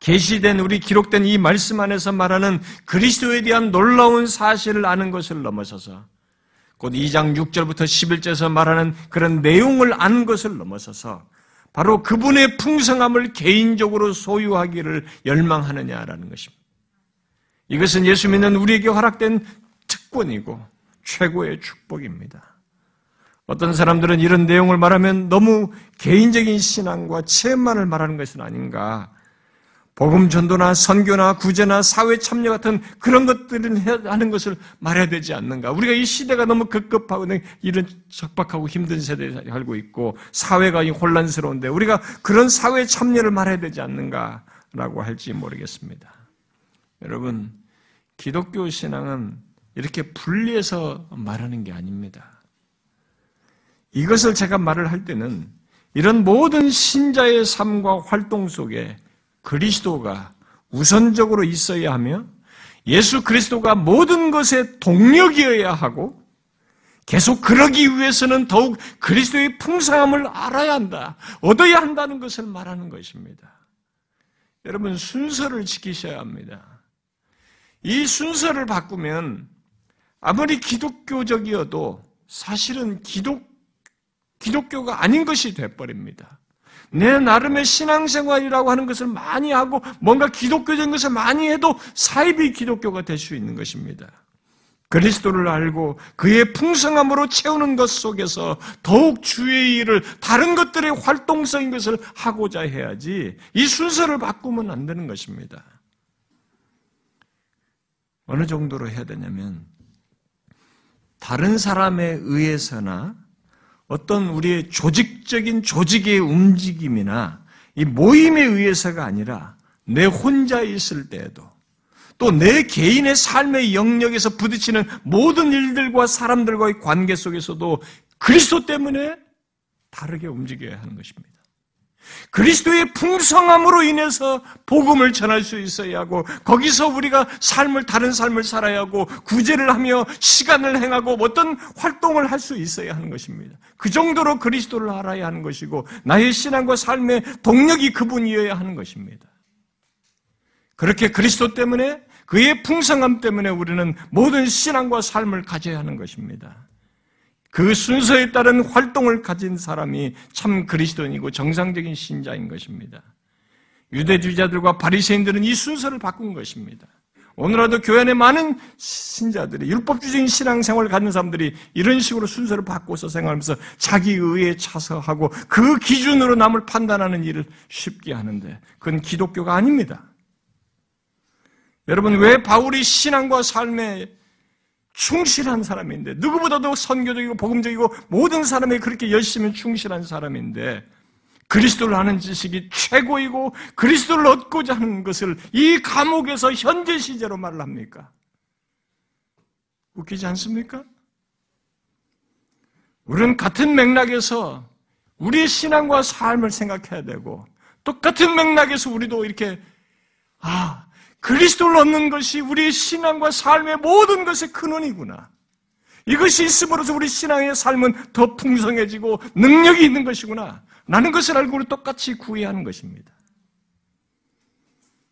계시된 우리 기록된 이 말씀 안에서 말하는 그리스도에 대한 놀라운 사실을 아는 것을 넘어서서 곧 2장 6절부터 11절에서 말하는 그런 내용을 아는 것을 넘어서서 바로 그분의 풍성함을 개인적으로 소유하기를 열망하느냐라는 것입니다. 이것은 예수 믿는 우리에게 허락된 특권이고 최고의 축복입니다. 어떤 사람들은 이런 내용을 말하면 너무 개인적인 신앙과 체험만을 말하는 것은 아닌가. 복음 전도나 선교나 구제나 사회 참여 같은 그런 것들은 하는 것을 말해야 되지 않는가. 우리가 이 시대가 너무 급급하고 이런 적박하고 힘든 세대에 살고 있고 사회가 혼란스러운데 우리가 그런 사회 참여를 말해야 되지 않는가라고 할지 모르겠습니다. 여러분, 기독교 신앙은 이렇게 분리해서 말하는 게 아닙니다. 이것을 제가 말을 할 때는 이런 모든 신자의 삶과 활동 속에 그리스도가 우선적으로 있어야 하며 예수 그리스도가 모든 것의 동력이어야 하고 계속 그러기 위해서는 더욱 그리스도의 풍성함을 알아야 한다, 얻어야 한다는 것을 말하는 것입니다. 여러분, 순서를 지키셔야 합니다. 이 순서를 바꾸면 아무리 기독교적이어도 사실은 기독 기독교가 아닌 것이 돼버립니다. 내 나름의 신앙생활이라고 하는 것을 많이 하고 뭔가 기독교적인 것을 많이 해도 사이비 기독교가 될 수 있는 것입니다. 그리스도를 알고 그의 풍성함으로 채우는 것 속에서 더욱 주의 일을 다른 것들의 활동성인 것을 하고자 해야지 이 순서를 바꾸면 안 되는 것입니다. 어느 정도로 해야 되냐면 다른 사람에 의해서나 어떤 우리의 조직적인 조직의 움직임이나 이 모임에 의해서가 아니라 내 혼자 있을 때에도 또 내 개인의 삶의 영역에서 부딪히는 모든 일들과 사람들과의 관계 속에서도 그리스도 때문에 다르게 움직여야 하는 것입니다. 그리스도의 풍성함으로 인해서 복음을 전할 수 있어야 하고 거기서 우리가 삶을 다른 삶을 살아야 하고 구제를 하며 시간을 행하고 어떤 활동을 할 수 있어야 하는 것입니다. 그 정도로 그리스도를 알아야 하는 것이고 나의 신앙과 삶의 동력이 그분이어야 하는 것입니다. 그렇게 그리스도 때문에 그의 풍성함 때문에 우리는 모든 신앙과 삶을 가져야 하는 것입니다. 그 순서에 따른 활동을 가진 사람이 참 그리스도인이고 정상적인 신자인 것입니다. 유대주의자들과 바리새인들은 이 순서를 바꾼 것입니다. 오늘날도 교회 안에 많은 신자들이 율법주의적인 신앙생활을 갖는 사람들이 이런 식으로 순서를 바꿔서 생활하면서 자기 의에 차서하고 그 기준으로 남을 판단하는 일을 쉽게 하는데 그건 기독교가 아닙니다. 여러분 왜 바울이 신앙과 삶에 충실한 사람인데 누구보다도 선교적이고 복음적이고 모든 사람이 그렇게 열심히 충실한 사람인데 그리스도를 아는 지식이 최고이고 그리스도를 얻고자 하는 것을 이 감옥에서 현재 시제로 말을 합니까? 웃기지 않습니까? 우리는 같은 맥락에서 우리의 신앙과 삶을 생각해야 되고 똑같은 맥락에서 우리도 이렇게 아 그리스도를 얻는 것이 우리의 신앙과 삶의 모든 것의 근원이구나. 이것이 있음으로써 우리 신앙의 삶은 더 풍성해지고 능력이 있는 것이구나. 라는 것을 알고 우리 똑같이 구애하는 것입니다.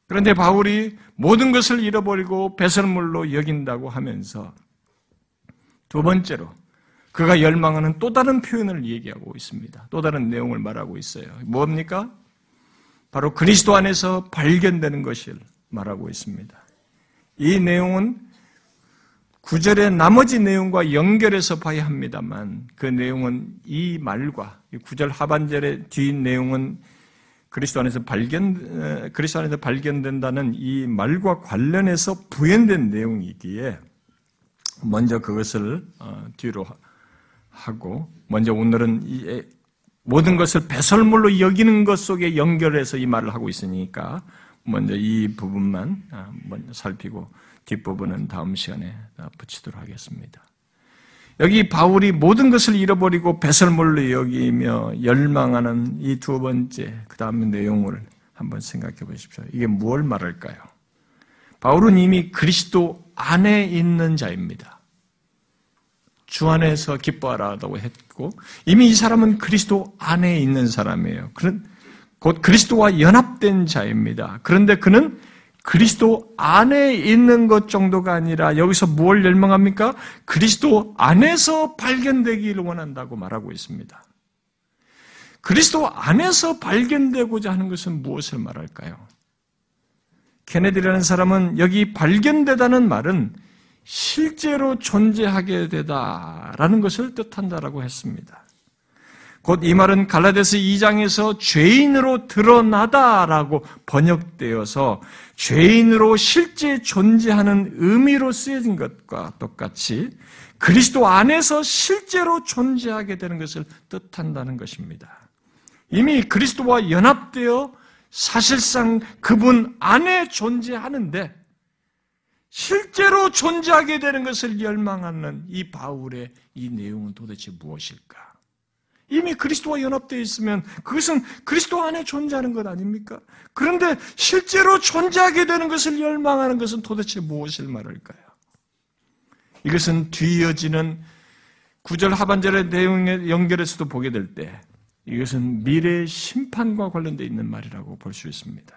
그런데 바울이 모든 것을 잃어버리고 배설물로 여긴다고 하면서 두 번째로 그가 열망하는 또 다른 표현을 얘기하고 있습니다. 또 다른 내용을 말하고 있어요. 뭡니까? 바로 그리스도 안에서 발견되는 것을 말하고 있습니다. 이 내용은 구절의 나머지 내용과 연결해서 봐야 합니다만 그 내용은 이 말과 구절 하반절의 뒤 내용은 그리스도 안에서 발견 그리스도 안에서 발견된다는 이 말과 관련해서 부연된 내용이기에 먼저 그것을 어, 뒤로 하고 먼저 오늘은 이 모든 것을 배설물로 여기는 것 속에 연결해서 이 말을 하고 있으니까 먼저 이 부분만 아, 먼저 살피고 뒷부분은 다음 시간에 붙이도록 하겠습니다. 여기 바울이 모든 것을 잃어버리고 배설물로 여기며 열망하는 이 두 번째 그 다음 내용을 한번 생각해 보십시오. 이게 무엇 말할까요? 바울은 이미 그리스도 안에 있는 자입니다. 주 안에서 기뻐하라고 했고 이미 이 사람은 그리스도 안에 있는 사람이에요. 그런 곧 그리스도와 연합된 자입니다. 그런데 그는 그리스도 안에 있는 것 정도가 아니라 여기서 무엇 열망합니까? 그리스도 안에서 발견되기를 원한다고 말하고 있습니다. 그리스도 안에서 발견되고자 하는 것은 무엇을 말할까요? 케네디라는 사람은 여기 발견되다는 말은 실제로 존재하게 되다라는 것을 뜻한다라고 했습니다. 곧 이 말은 갈라데스 2장에서 죄인으로 드러나다라고 번역되어서 죄인으로 실제 존재하는 의미로 쓰여진 것과 똑같이 그리스도 안에서 실제로 존재하게 되는 것을 뜻한다는 것입니다. 이미 그리스도와 연합되어 사실상 그분 안에 존재하는데 실제로 존재하게 되는 것을 열망하는 이 바울의 이 내용은 도대체 무엇일까? 이미 그리스도와 연합되어 있으면 그것은 그리스도 안에 존재하는 것 아닙니까? 그런데 실제로 존재하게 되는 것을 열망하는 것은 도대체 무엇을 말할까요? 이것은 뒤이어지는 구절 하반절의 내용에 연결해서도 보게 될 때 이것은 미래의 심판과 관련되어 있는 말이라고 볼 수 있습니다.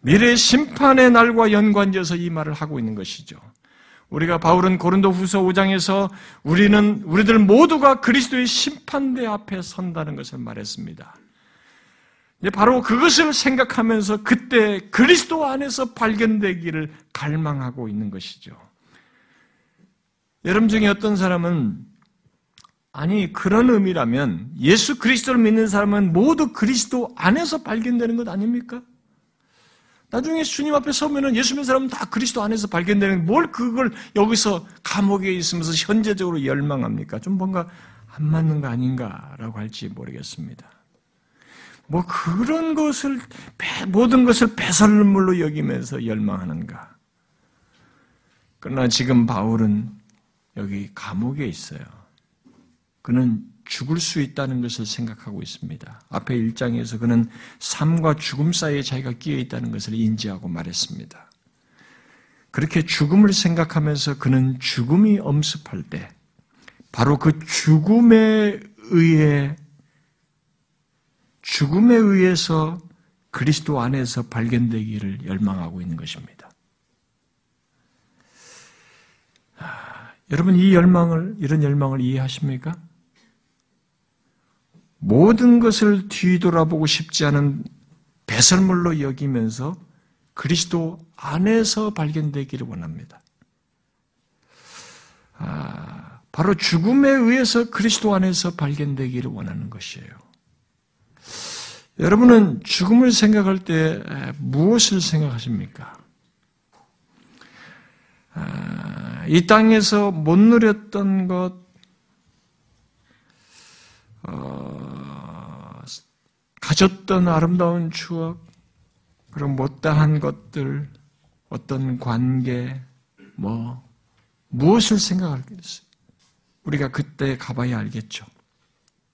미래 심판의 날과 연관지어서 이 말을 하고 있는 것이죠. 우리가 바울은 고린도 후서 5장에서 우리는, 우리들 모두가 그리스도의 심판대 앞에 선다는 것을 말했습니다. 바로 그것을 생각하면서 그때 그리스도 안에서 발견되기를 갈망하고 있는 것이죠. 여러분 중에 어떤 사람은 아니 그런 의미라면 예수 그리스도를 믿는 사람은 모두 그리스도 안에서 발견되는 것 아닙니까? 나중에 주님 앞에 서면은 예수 믿는 사람은 다 그리스도 안에서 발견되는 뭘 그걸 여기서 감옥에 있으면서 현재적으로 열망합니까? 좀 뭔가 안 맞는 거 아닌가라고 할지 모르겠습니다. 뭐 그런 것을 모든 것을 배설물로 여기면서 열망하는가? 그러나 지금 바울은 여기 감옥에 있어요. 그는 죽을 수 있다는 것을 생각하고 있습니다. 앞에 1장에서 그는 삶과 죽음 사이에 자기가 끼어 있다는 것을 인지하고 말했습니다. 그렇게 죽음을 생각하면서 그는 죽음이 엄습할 때 바로 그 죽음에 의해 죽음에 의해서 그리스도 안에서 발견되기를 열망하고 있는 것입니다. 아, 여러분 이 열망을 이런 열망을 이해하십니까? 모든 것을 뒤돌아보고 싶지 않은 배설물로 여기면서 그리스도 안에서 발견되기를 원합니다. 아, 바로 죽음에 의해서 그리스도 안에서 발견되기를 원하는 것이에요. 여러분은 죽음을 생각할 때 무엇을 생각하십니까? 아, 이 땅에서 못 누렸던 것, 어, 가졌던 아름다운 추억, 그런 못다한 것들, 어떤 관계, 뭐, 무엇을 생각하겠어요? 우리가 그때 가봐야 알겠죠.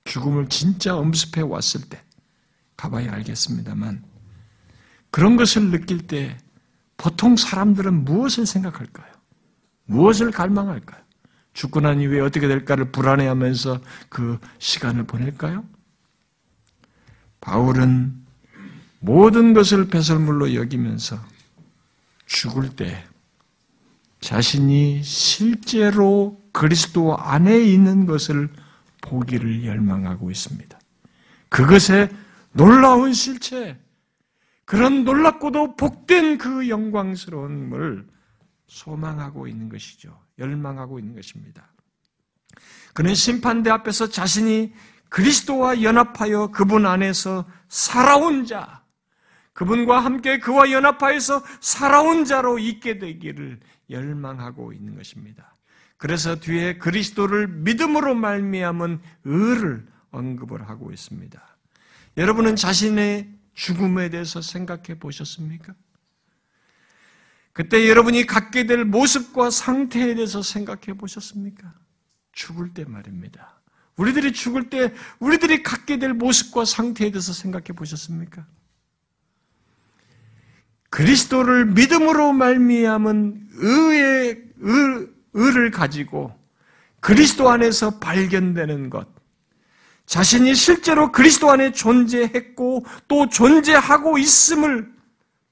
죽음을 진짜 엄습해 왔을 때 가봐야 알겠습니다만, 그런 것을 느낄 때 보통 사람들은 무엇을 생각할까요? 무엇을 갈망할까요? 죽고 난 이후에 어떻게 될까를 불안해하면서 그 시간을 보낼까요? 바울은 모든 것을 배설물로 여기면서 죽을 때 자신이 실제로 그리스도 안에 있는 것을 보기를 열망하고 있습니다. 그것의 놀라운 실체, 그런 놀랍고도 복된 그 영광스러움을 소망하고 있는 것이죠. 열망하고 있는 것입니다. 그는 심판대 앞에서 자신이 그리스도와 연합하여 그분 안에서 살아온 자, 그분과 함께 그와 연합하여서 살아온 자로 있게 되기를 열망하고 있는 것입니다. 그래서 뒤에 그리스도를 믿음으로 말미암은 의를 언급을 하고 있습니다. 여러분은 자신의 죽음에 대해서 생각해 보셨습니까? 그때 여러분이 갖게 될 모습과 상태에 대해서 생각해 보셨습니까? 죽을 때 말입니다. 우리들이 죽을 때 우리들이 갖게 될 모습과 상태에 대해서 생각해 보셨습니까? 그리스도를 믿음으로 말미암은 의의 의, 의를 가지고 그리스도 안에서 발견되는 것, 자신이 실제로 그리스도 안에 존재했고 또 존재하고 있음을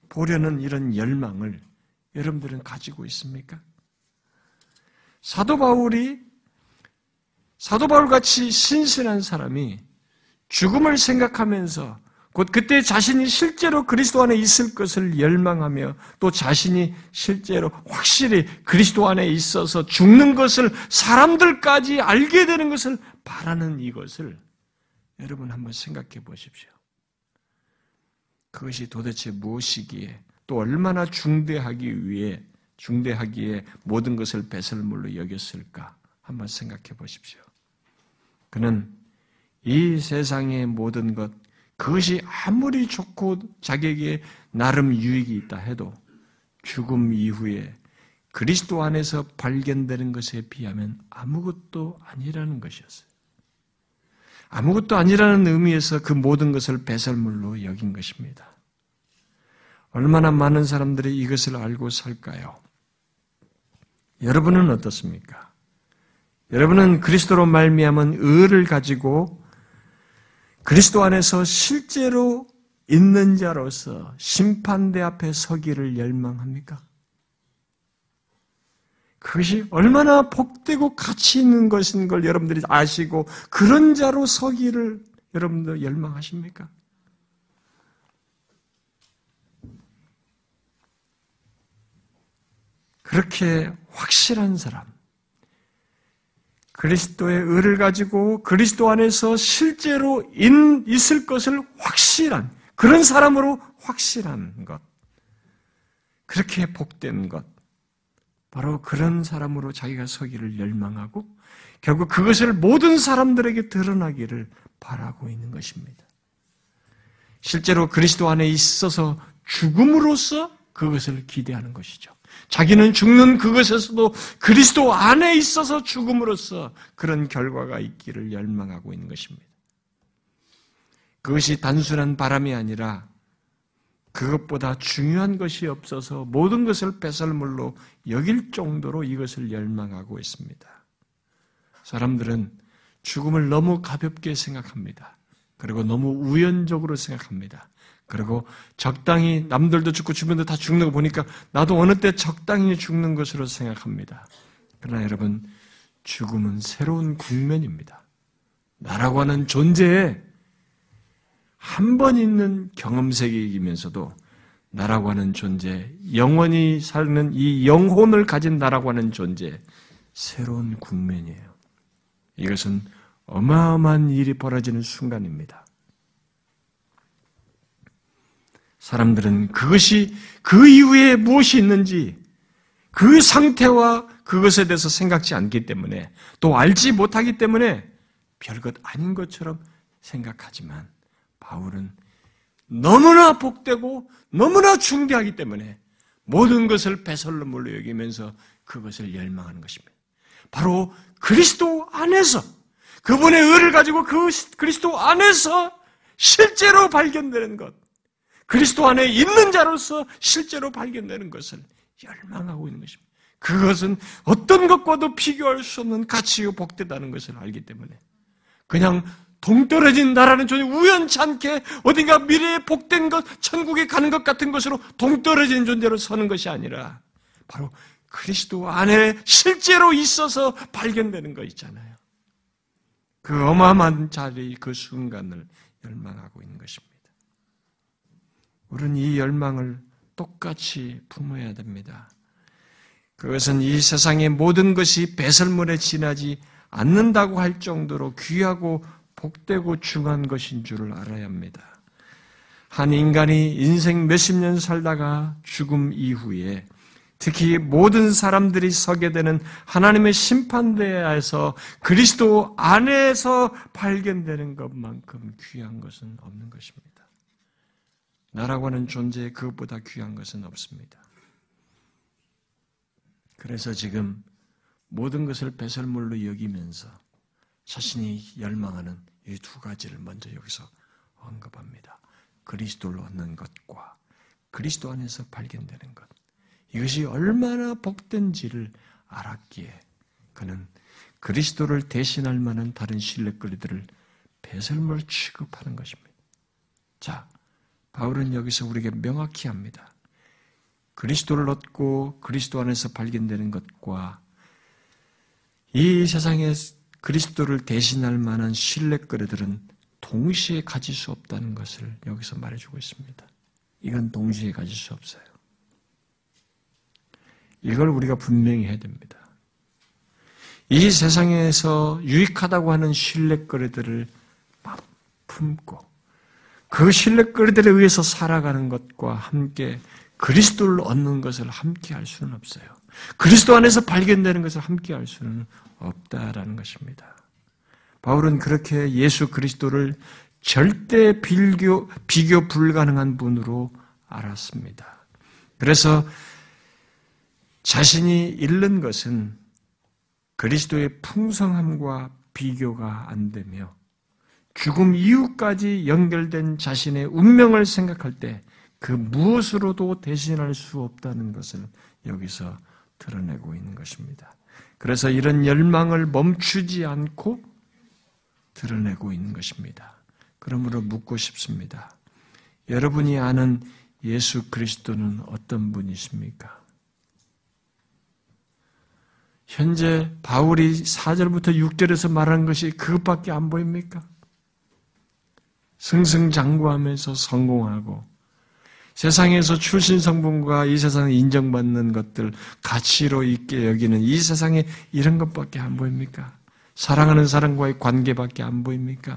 보려는 이런 열망을 여러분들은 가지고 있습니까? 사도 바울이 사도 바울 같이 신실한 사람이 죽음을 생각하면서 곧 그때 자신이 실제로 그리스도 안에 있을 것을 열망하며 또 자신이 실제로 확실히 그리스도 안에 있어서 죽는 것을 사람들까지 알게 되는 것을 바라는 이것을 여러분 한번 생각해 보십시오. 그것이 도대체 무엇이기에 또 얼마나 중대하기 위해 중대하기에 모든 것을 배설물로 여겼을까 한번 생각해 보십시오. 그는 이 세상의 모든 것 그것이 아무리 좋고 자기에게 나름 유익이 있다 해도 죽음 이후에 그리스도 안에서 발견되는 것에 비하면 아무것도 아니라는 것이었어요. 아무것도 아니라는 의미에서 그 모든 것을 배설물로 여긴 것입니다. 얼마나 많은 사람들이 이것을 알고 살까요? 여러분은 어떻습니까? 여러분은 그리스도로 말미암은 의를 가지고 그리스도 안에서 실제로 있는 자로서 심판대 앞에 서기를 열망합니까? 그것이 얼마나 복되고 가치 있는 것인 걸 여러분들이 아시고 그런 자로 서기를 여러분들 열망하십니까? 그렇게 확실한 사람, 그리스도의 의를 가지고 그리스도 안에서 실제로 있을 것을 확실한, 그런 사람으로 확실한 것, 그렇게 복된 것, 바로 그런 사람으로 자기가 서기를 열망하고 결국 그것을 모든 사람들에게 드러나기를 바라고 있는 것입니다. 실제로 그리스도 안에 있어서 죽음으로써 그것을 기대하는 것이죠. 자기는 죽는 그것에서도 그리스도 안에 있어서 죽음으로써 그런 결과가 있기를 열망하고 있는 것입니다. 그것이 단순한 바람이 아니라 그것보다 중요한 것이 없어서 모든 것을 배설물로 여길 정도로 이것을 열망하고 있습니다. 사람들은 죽음을 너무 가볍게 생각합니다. 그리고 너무 우연적으로 생각합니다. 그리고 적당히 남들도 죽고 주변도 다 죽는 거 보니까 나도 어느 때 적당히 죽는 것으로 생각합니다. 그러나 여러분, 죽음은 새로운 국면입니다. 나라고 하는 존재에 한 번 있는 경험 세계이면서도 나라고 하는 존재, 영원히 살는 이 영혼을 가진 나라고 하는 존재, 새로운 국면이에요. 이것은 어마어마한 일이 벌어지는 순간입니다. 사람들은 그것이 그 이후에 무엇이 있는지 그 상태와 그것에 대해서 생각지 않기 때문에 또 알지 못하기 때문에 별것 아닌 것처럼 생각하지만 바울은 너무나 복되고 너무나 중대하기 때문에 모든 것을 배설물로 여기면서 그것을 열망하는 것입니다. 바로 그리스도 안에서 그분의 의를 가지고 그 그리스도 안에서 실제로 발견되는 것, 그리스도 안에 있는 자로서 실제로 발견되는 것을 열망하고 있는 것입니다. 그것은 어떤 것과도 비교할 수 없는 가치요 복되다는 것을 알기 때문에 그냥 동떨어진 나라는 전혀 우연치 않게 어딘가 미래에 복된 것, 천국에 가는 것 같은 것으로 동떨어진 존재로 서는 것이 아니라 바로 그리스도 안에 실제로 있어서 발견되는 거 있잖아요. 그 어마어마한 자리, 그 순간을 열망하고 있는 것입니다. 우리는 이 열망을 똑같이 품어야 됩니다. 그것은 이 세상의 모든 것이 배설물에 지나지 않는다고 할 정도로 귀하고 복되고 중한 것인 줄을 알아야 합니다. 한 인간이 인생 몇십 년 살다가 죽음 이후에 특히 모든 사람들이 서게 되는 하나님의 심판대에서 그리스도 안에서 발견되는 것만큼 귀한 것은 없는 것입니다. 나라고 하는 존재에 그것보다 귀한 것은 없습니다. 그래서 지금 모든 것을 배설물로 여기면서 자신이 열망하는 이 두 가지를 먼저 여기서 언급합니다. 그리스도를 얻는 것과 그리스도 안에서 발견되는 것. 이것이 얼마나 복된지를 알았기에 그는 그리스도를 대신할 만한 다른 신뢰거리들을 배설물 취급하는 것입니다. 자, 바울은 여기서 우리에게 명확히 합니다. 그리스도를 얻고 그리스도 안에서 발견되는 것과 이 세상에 그리스도를 대신할 만한 신뢰거리들은 동시에 가질 수 없다는 것을 여기서 말해주고 있습니다. 이건 동시에 가질 수 없어요. 이걸 우리가 분명히 해야 됩니다. 이 세상에서 유익하다고 하는 신뢰거리들을 품고 그 신뢰거리들에 의해서 살아가는 것과 함께 그리스도를 얻는 것을 함께 할 수는 없어요. 그리스도 안에서 발견되는 것을 함께 할 수는 없다라는 것입니다. 바울은 그렇게 예수 그리스도를 절대 비교, 비교 불가능한 분으로 알았습니다. 그래서 자신이 잃는 것은 그리스도의 풍성함과 비교가 안 되며 죽음 이후까지 연결된 자신의 운명을 생각할 때 그 무엇으로도 대신할 수 없다는 것을 여기서 드러내고 있는 것입니다. 그래서 이런 열망을 멈추지 않고 드러내고 있는 것입니다. 그러므로 묻고 싶습니다. 여러분이 아는 예수 그리스도는 어떤 분이십니까? 현재 바울이 4절부터 6절에서 말한 것이 그것밖에 안 보입니까? 승승장구하면서 성공하고 세상에서 출신 성분과 이 세상에 인정받는 것들 가치로 있게 여기는 이 세상에 이런 것밖에 안 보입니까? 사랑하는 사람과의 관계밖에 안 보입니까?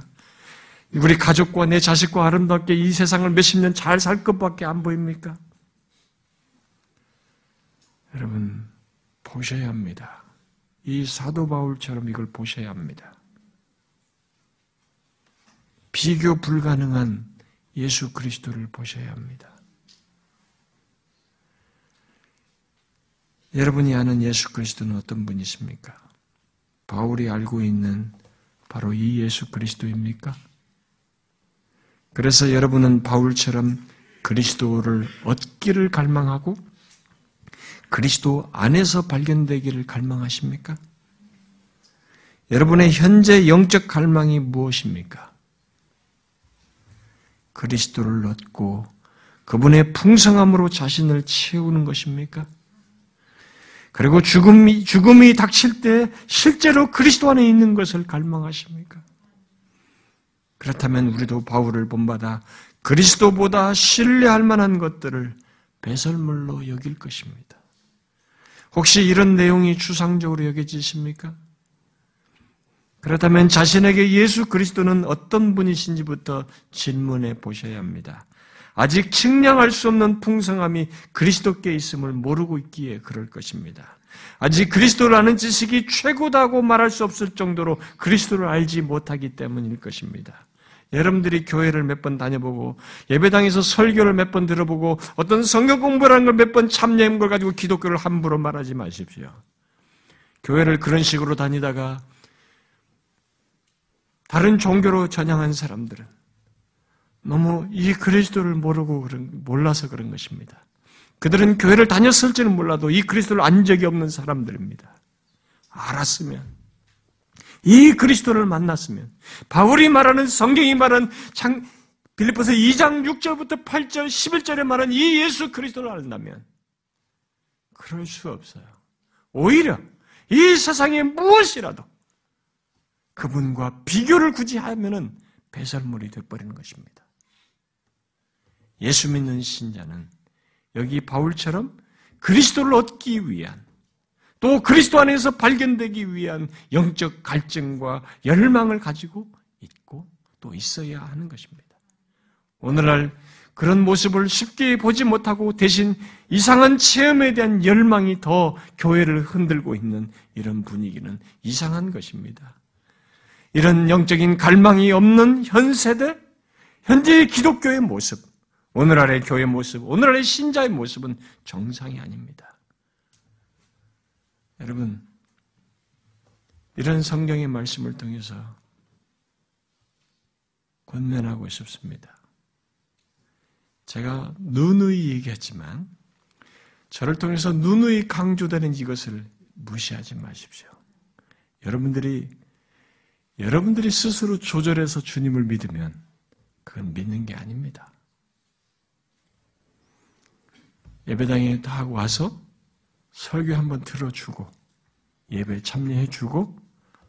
우리 가족과 내 자식과 아름답게 이 세상을 몇십 년 잘 살 것밖에 안 보입니까? 여러분 보셔야 합니다. 이 사도 바울처럼 이걸 보셔야 합니다. 비교 불가능한 예수 그리스도를 보셔야 합니다. 여러분이 아는 예수 그리스도는 어떤 분이십니까? 바울이 알고 있는 바로 이 예수 그리스도입니까? 그래서 여러분은 바울처럼 그리스도를 얻기를 갈망하고 그리스도 안에서 발견되기를 갈망하십니까? 여러분의 현재 영적 갈망이 무엇입니까? 그리스도를 얻고 그분의 풍성함으로 자신을 채우는 것입니까? 그리고 죽음이, 죽음이 닥칠 때 실제로 그리스도 안에 있는 것을 갈망하십니까? 그렇다면 우리도 바울을 본받아 그리스도보다 신뢰할 만한 것들을 배설물로 여길 것입니다. 혹시 이런 내용이 추상적으로 여겨지십니까? 그렇다면 자신에게 예수 그리스도는 어떤 분이신지부터 질문해 보셔야 합니다. 아직 측량할 수 없는 풍성함이 그리스도께 있음을 모르고 있기에 그럴 것입니다. 아직 그리스도를 아는 지식이 최고다고 말할 수 없을 정도로 그리스도를 알지 못하기 때문일 것입니다. 여러분들이 교회를 몇 번 다녀보고 예배당에서 설교를 몇 번 들어보고 어떤 성경 공부라는 걸 몇 번 참여한 걸 가지고 기독교를 함부로 말하지 마십시오. 교회를 그런 식으로 다니다가 다른 종교로 전향한 사람들은 너무 이 그리스도를 모르고 그런, 몰라서 그런 것입니다. 그들은 교회를 다녔을지는 몰라도 이 그리스도를 안 적이 없는 사람들입니다. 알았으면 이 그리스도를 만났으면 바울이 말하는 성경이 말하는 장, 빌리포스 2장 6절부터 8절 11절에 말한 이 예수 그리스도를 안다면 그럴 수 없어요. 오히려 이 세상에 무엇이라도 그분과 비교를 굳이 하면은 배설물이 되어버리는 것입니다. 예수 믿는 신자는 여기 바울처럼 그리스도를 얻기 위한 또 그리스도 안에서 발견되기 위한 영적 갈증과 열망을 가지고 있고 또 있어야 하는 것입니다. 오늘날 그런 모습을 쉽게 보지 못하고 대신 이상한 체험에 대한 열망이 더 교회를 흔들고 있는 이런 분위기는 이상한 것입니다. 이런 영적인 갈망이 없는 현 세대, 현재의 기독교의 모습, 오늘날의 교회 모습, 오늘날의 신자의 모습은 정상이 아닙니다. 여러분, 이런 성경의 말씀을 통해서 권면하고 싶습니다. 제가 누누이 얘기했지만 저를 통해서 누누이 강조되는 이것을 무시하지 마십시오. 여러분들이 여러분들이 스스로 조절해서 주님을 믿으면 그건 믿는 게 아닙니다. 예배당에 다 와서 설교 한번 들어주고 예배 참여해주고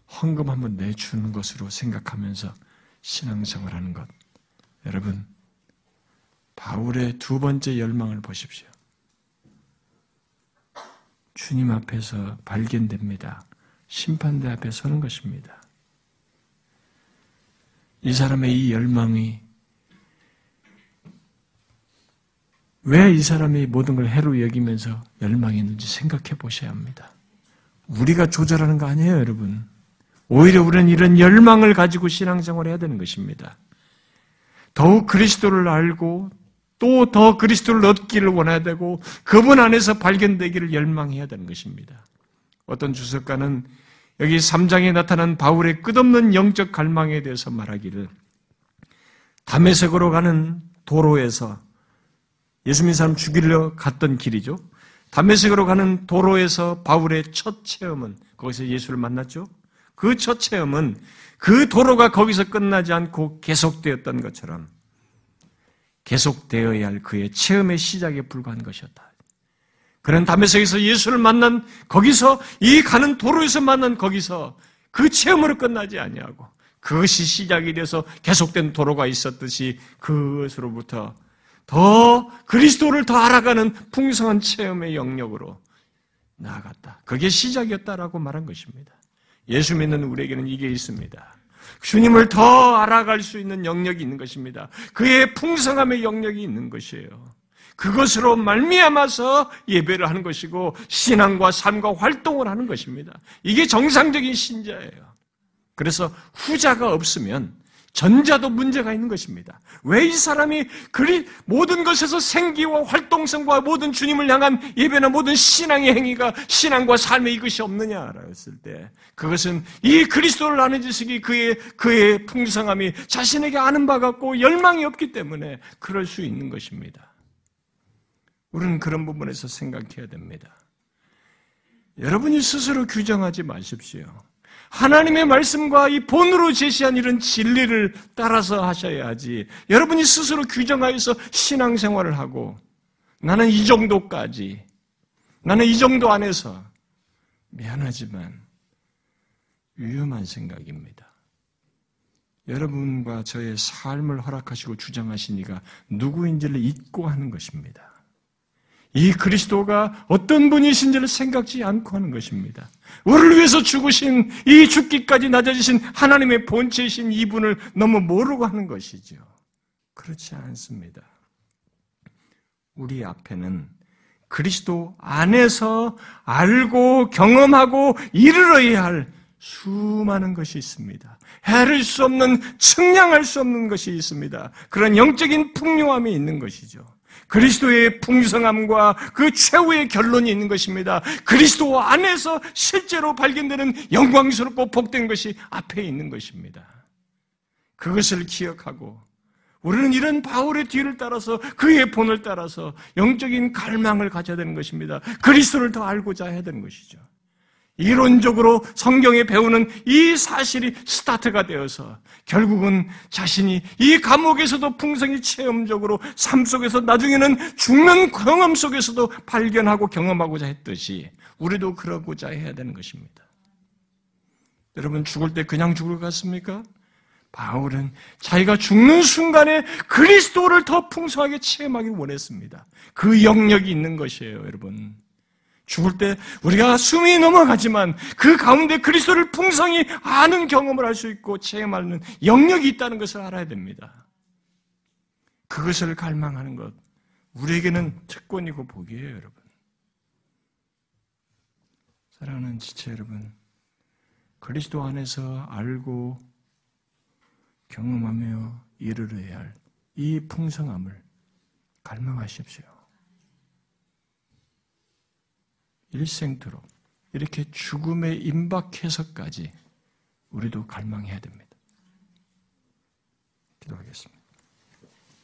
헌금 한번 내주는 것으로 생각하면서 신앙생활 하는 것. 여러분 바울의 두 번째 열망을 보십시오. 주님 앞에서 발견됩니다. 심판대 앞에 서는 것입니다. 이 사람의 이 열망이 왜 이 사람이 모든 걸 해로 여기면서 열망했는지 생각해 보셔야 합니다. 우리가 조절하는 거 아니에요, 여러분. 오히려 우리는 이런 열망을 가지고 신앙생활을 해야 되는 것입니다. 더욱 그리스도를 알고 또 더 그리스도를 얻기를 원해야 되고 그분 안에서 발견되기를 열망해야 되는 것입니다. 어떤 주석가는 여기 3장에 나타난 바울의 끝없는 영적 갈망에 대해서 말하기를 담에색으로 가는 도로에서 예수님 사람 죽이려 갔던 길이죠. 담에색으로 가는 도로에서 바울의 첫 체험은 거기서 예수를 만났죠. 그 첫 체험은 그 도로가 거기서 끝나지 않고 계속되었던 것처럼 계속되어야 할 그의 체험의 시작에 불과한 것이었다. 그는 담에색에서 예수를 만난 거기서 이 가는 도로에서 만난 거기서 그 체험으로 끝나지 아니하고 그것이 시작이 돼서 계속된 도로가 있었듯이 그것으로부터 더 그리스도를 더 알아가는 풍성한 체험의 영역으로 나아갔다. 그게 시작이었다라고 말한 것입니다. 예수 믿는 우리에게는 이게 있습니다. 주님을 더 알아갈 수 있는 영역이 있는 것입니다. 그의 풍성함의 영역이 있는 것이에요. 그것으로 말미암아서 예배를 하는 것이고 신앙과 삶과 활동을 하는 것입니다. 이게 정상적인 신자예요. 그래서 후자가 없으면 전자도 문제가 있는 것입니다. 왜 이 사람이 그리 모든 것에서 생기와 활동성과 모든 주님을 향한 예배나 모든 신앙의 행위가 신앙과 삶의 이것이 없느냐라고 했을 때 그것은 이 그리스도를 아는 지식이 그의 그의 풍성함이 자신에게 아는 바 같고 열망이 없기 때문에 그럴 수 있는 것입니다. 우리는 그런 부분에서 생각해야 됩니다. 여러분이 스스로 규정하지 마십시오. 하나님의 말씀과 이 본으로 제시한 이런 진리를 따라서 하셔야 하지. 여러분이 스스로 규정하여서 신앙생활을 하고 나는 이 정도까지, 나는 이 정도 안에서 미안하지만 위험한 생각입니다. 여러분과 저의 삶을 허락하시고 주장하시니가 누구인지를 잊고 하는 것입니다. 이 그리스도가 어떤 분이신지를 생각지 않고 하는 것입니다. 우리를 위해서 죽으신 이 죽기까지 낮아지신 하나님의 본체이신 이분을 너무 모르고 하는 것이죠. 그렇지 않습니다. 우리 앞에는 그리스도 안에서 알고 경험하고 이르러야 할 수많은 것이 있습니다. 해를 수 없는, 측량할 수 없는 것이 있습니다. 그런 영적인 풍요함이 있는 것이죠. 그리스도의 풍성함과 그 최후의 결론이 있는 것입니다. 그리스도 안에서 실제로 발견되는 영광스럽고 복된 것이 앞에 있는 것입니다. 그것을 기억하고 우리는 이런 바울의 뒤를 따라서 그의 본을 따라서 영적인 갈망을 가져야 되는 것입니다. 그리스도를 더 알고자 해야 되는 것이죠. 이론적으로 성경에 배우는 이 사실이 스타트가 되어서 결국은 자신이 이 감옥에서도 풍성히 체험적으로 삶 속에서 나중에는 죽는 경험 속에서도 발견하고 경험하고자 했듯이 우리도 그러고자 해야 되는 것입니다. 여러분 죽을 때 그냥 죽을 것 같습니까? 바울은 자기가 죽는 순간에 그리스도를 더 풍성하게 체험하기 원했습니다. 그 영역이 있는 것이에요, 여러분. 죽을 때 우리가 숨이 넘어가지만 그 가운데 그리스도를 풍성히 아는 경험을 할 수 있고 체험하는 영역이 있다는 것을 알아야 됩니다. 그것을 갈망하는 것, 우리에게는 특권이고 복이에요, 여러분. 사랑하는 지체 여러분, 그리스도 안에서 알고 경험하며 이르러야 할 이 풍성함을 갈망하십시오. 일생토록 이렇게 죽음에 임박해서까지 우리도 갈망해야 됩니다. 기도하겠습니다.